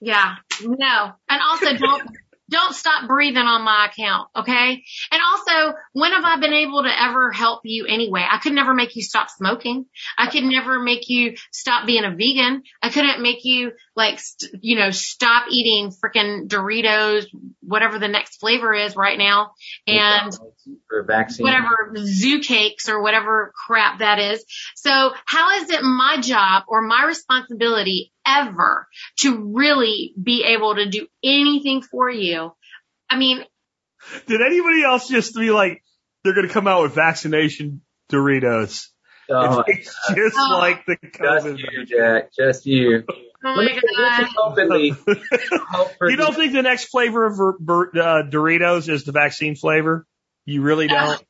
Yeah. No. And also don't, don't stop breathing on my account. Okay. And also, when have I been able to ever help you anyway? I could never make you stop smoking. I could never make you stop being a vegan. I couldn't make you like, st- you know, stop eating freaking Doritos, whatever the next flavor is right now. And whatever zoo cakes or whatever crap that is. So how is it my job or my responsibility ever to really be able to do anything for you? I mean, Did anybody else just be like, they're going to come out with vaccination Doritos? Oh, it's just Oh. like the just you, Jack. Just you. oh Let my me, God. openly You don't think the next flavor of ver- ver- uh, Doritos is the vaccine flavor? You really don't?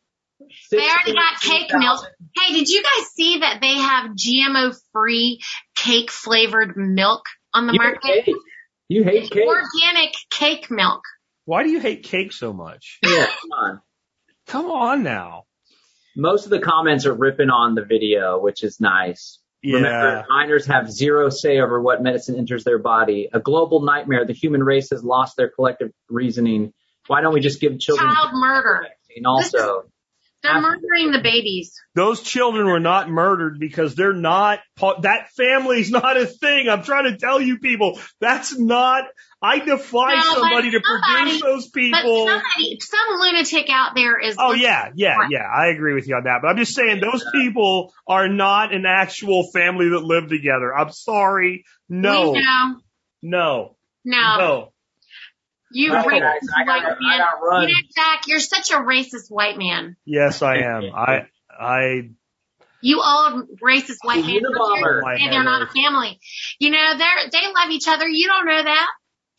They already got cake milk. Hey, did you guys see that they have GMO free cake flavored milk on the You market? hate. You hate cake. Organic cake milk. Why do you hate cake so much? Yeah, come on. Come on now. Most of the comments are ripping on the video, which is nice. Yeah. Remember, minors have zero say over what medicine enters their body. A global nightmare. The human race has lost their collective reasoning. Why don't we just give children Child murder. the vaccine also? They're murdering the babies. Those children were not murdered because they're not, that family's not a thing. I'm trying to tell you people, that's not, I defy No, somebody to somebody- produce those But people. somebody, some lunatic out there is. Oh yeah, yeah, yeah. I agree with you on that. But I'm just saying those people are not an actual family that live together. I'm sorry. No, We know. no, No. no. You Okay, racist guys, I gotta- white I man. gotta run. You know, Jack, you're such a racist white man. Yes, I am. I, I, You old racist white man. Unabomber. How dare you say they're not a family. You know, they're they love each other. You don't know that.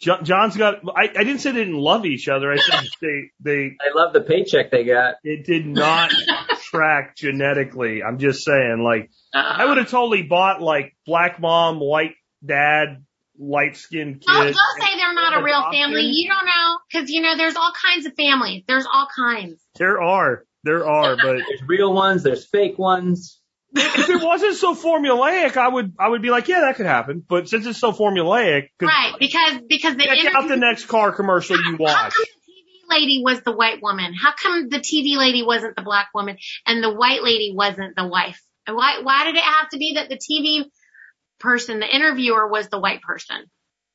Jo- John's got, I, I didn't say they didn't love each other. I said they, they, I love the paycheck they got. it did not track genetically. I'm just saying, like, I uh-uh. would have totally bought like black mom, white dad, light skinned oh, kid. Don't, don't say they're not a real Adoption? family. You don't know because you know there's all kinds of families. There's all kinds. There are, there are, but There's real ones. There's fake ones. if it wasn't so formulaic, I would I would be like, yeah, that could happen. But since it's so formulaic, 'cause Right, because because the check out the next car commercial you How watch. come the TV lady was the white woman? How come the TV lady wasn't the black woman and the white lady wasn't the wife? Why why did it have to be that the TV person, the interviewer, was the white person?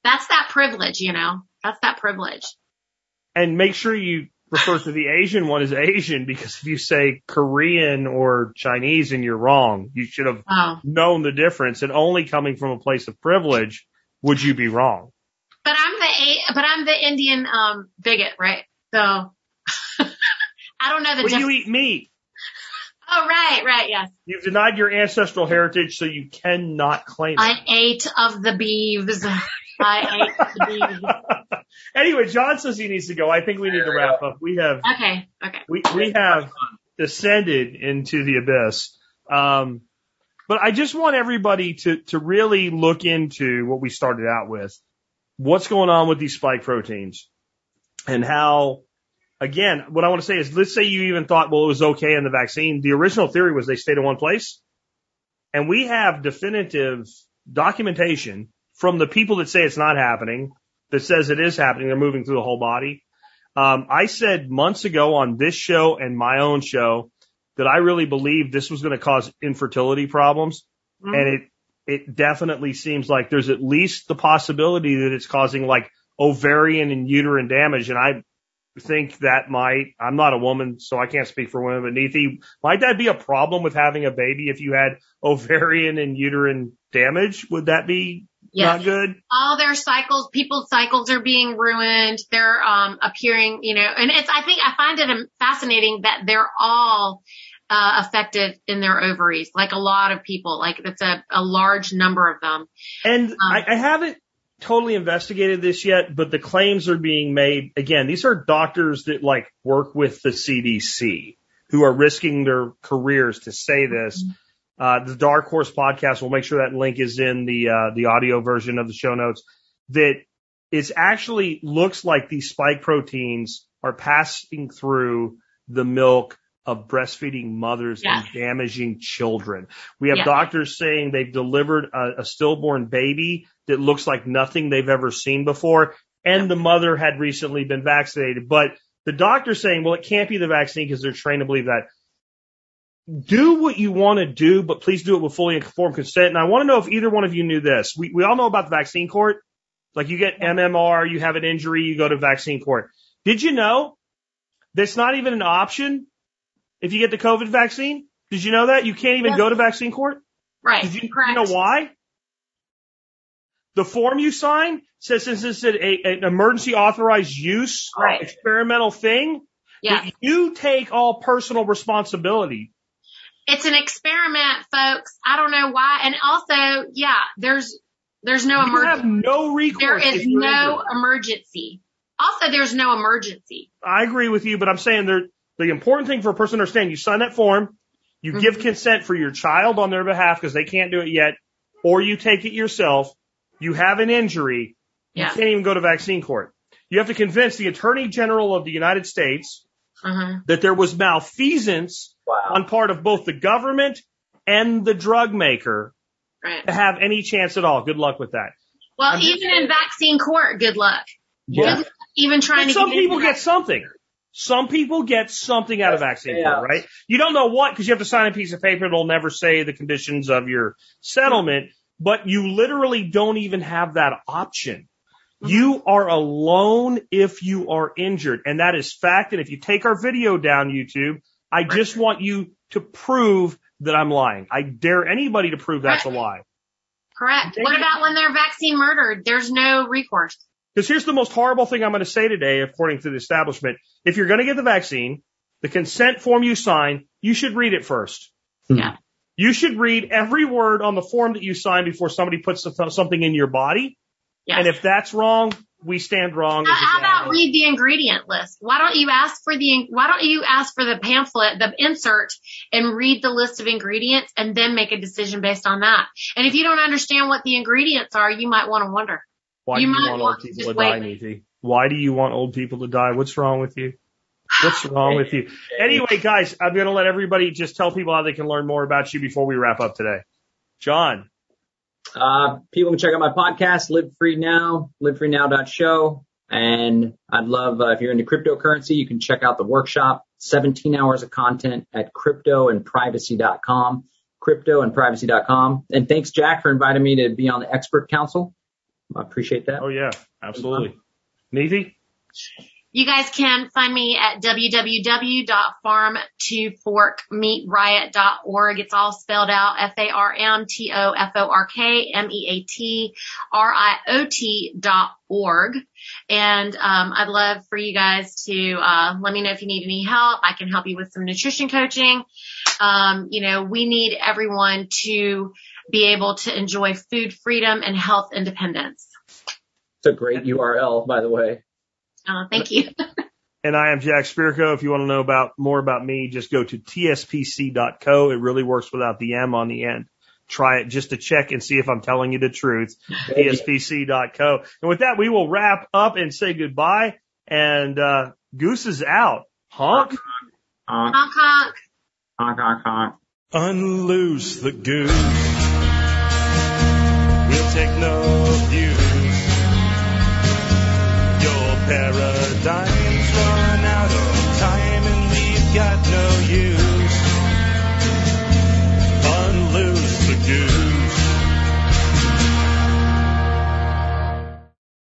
That's that privilege, you know. That's that privilege. And make sure you refer to the Asian one as Asian because if you say Korean or Chinese and you're wrong, you should have Oh, known the difference and only coming from a place of privilege would you be wrong? But I'm the but I'm the Indian um bigot, right? So I don't know the. Well, you eat meat. Oh right, right, yes. You've denied your ancestral heritage, so you cannot claim it. I ate of the beeves. I ate the beeves. anyway, John says he needs to go. I think we need to wrap up. We have Okay, okay. we we have descended into the abyss. Um, but I just want everybody to to really look into what we started out with. What's going on with these spike proteins and how again, what I want to say is let's say you even thought well it was okay in the vaccine. The original theory was they stayed in one place. And we have definitive documentation from the people that say it's not happening, that says it is happening, they're moving through the whole body. Um, I said months ago on this show and my own show that I really believed this was going to cause infertility problems. Mhm. And it, it definitely seems like there's at least the possibility that it's causing like ovarian and uterine damage. And I think that might, I'm not a woman, so I can't speak for women, but Neethi, might that be a problem with having a baby if you had ovarian and uterine damage? Would that be not good? all their cycles, people's cycles are being ruined. They're um, appearing, you know, and it's. I think I find it um, fascinating that they're all uh, affected in their ovaries, like a lot of people. Like it's a, a large number of them. And Um, I, I haven't totally investigated this yet, but the claims are being made. Again, these are doctors that like work with the CDC who are risking their careers to say this. Uh, the Dark Horse podcast, we'll make sure that link is in the, uh, the audio version of the show notes that it's actually looks like these spike proteins are passing through the milk of breastfeeding mothers Yes. and damaging children. We have Yes. doctors saying they've delivered a, a stillborn baby that looks like nothing they've ever seen before, and the mother had recently been vaccinated. But the doctor's saying, well, it can't be the vaccine because they're trained to believe that. Do what you want to do, but please do it with fully informed consent. And I want to know if either one of you knew this. We, we all know about the vaccine court. Like you get MMR, you have an injury, you go to vaccine court. Did you know that's not even an option if you get the COVID vaccine? Did you know that? You can't even Yes. go to vaccine court? Right. Did you, Correct. you know why? The form you sign says since it's a, a, an emergency authorized use Right. experimental thing, Yeah. you take all personal responsibility. It's an experiment, folks. I don't know why. And also, yeah, there's there's no You have emergency. no recourse. There is no emergency. Also, there's no emergency. I agree with you, but I'm saying there, the important thing for a person to understand, you sign that form, you Mhm. give consent for your child on their behalf because they can't do it yet, or you take it yourself, you have an injury, you can't even go to vaccine court. You have to convince the Attorney General of the United States Uh-huh. that there was malfeasance Wow. on part of both the government and the drug maker Right. to have any chance at all. Good luck with that. Well, I'm just even in vaccine court, good luck. Yeah. Even trying But to some get people get something. Some people get something out of vaccine Yeah. right? You don't know what because you have to sign a piece of paper that'll never say the conditions of your settlement, but you literally don't even have that option. Mhm. You are alone if you are injured, and that is fact. And if you take our video down YouTube, I just want you to prove that I'm lying. I dare anybody to prove that's a lie. Correct. What about when they're vaccine murdered? There's no recourse. Because here's the most horrible thing I'm going to say today, according to the establishment. If you're going to get the vaccine, the consent form you sign, you should read it first. Yeah. You should read every word on the form that you sign before somebody puts something in your body. Yes. And if that's wrong, we stand wrong. How, how about read the ingredient list? Why don't you ask for the why don't you ask for the pamphlet, the insert, and read the list of ingredients and then make a decision based on that? And if you don't understand what the ingredients are, you might want to wonder. Why you do you want want old people to die, wait. Neethi? Why do you want old people to die? What's wrong with you? What's wrong with you? Anyway, guys, I'm going to let everybody just tell people how they can learn more about you before we wrap up today. John. Uh, people can check out my podcast, Live Free Now, livefreenow.show. And I'd love, uh, if you're into cryptocurrency, you can check out the workshop, 17 hours of content at cryptoandprivacy.com, cryptoandprivacy.com. And thanks, Jack, for inviting me to be on the expert council. I appreciate that. Oh yeah, absolutely. Neethi? You guys can find me at www.farm2forkmeatriot.org. It's all spelled out F-A-R-M-T-O-F-O-R-K-M-E-A-T-R-I-O-T dot org. And, um, I'd love for you guys to, uh, let me know if you need any help. I can help you with some nutrition coaching. Um, you know, we need everyone to be able to enjoy food freedom and health independence. It's a great URL, by the way. Uh, thank you. And I am Jack Spirko. If you want to know about more about me, just go to tspc.co. It really works without the M on the end. Try it just to check and see if I'm telling you the truth. tspc.co. And with that, we will wrap up and say goodbye. And uh, Goose is out. Honk. Honk, honk honk. honk, honk, honk. Unloose the goose. No abuse. Your paradigm's run out of time and we've got no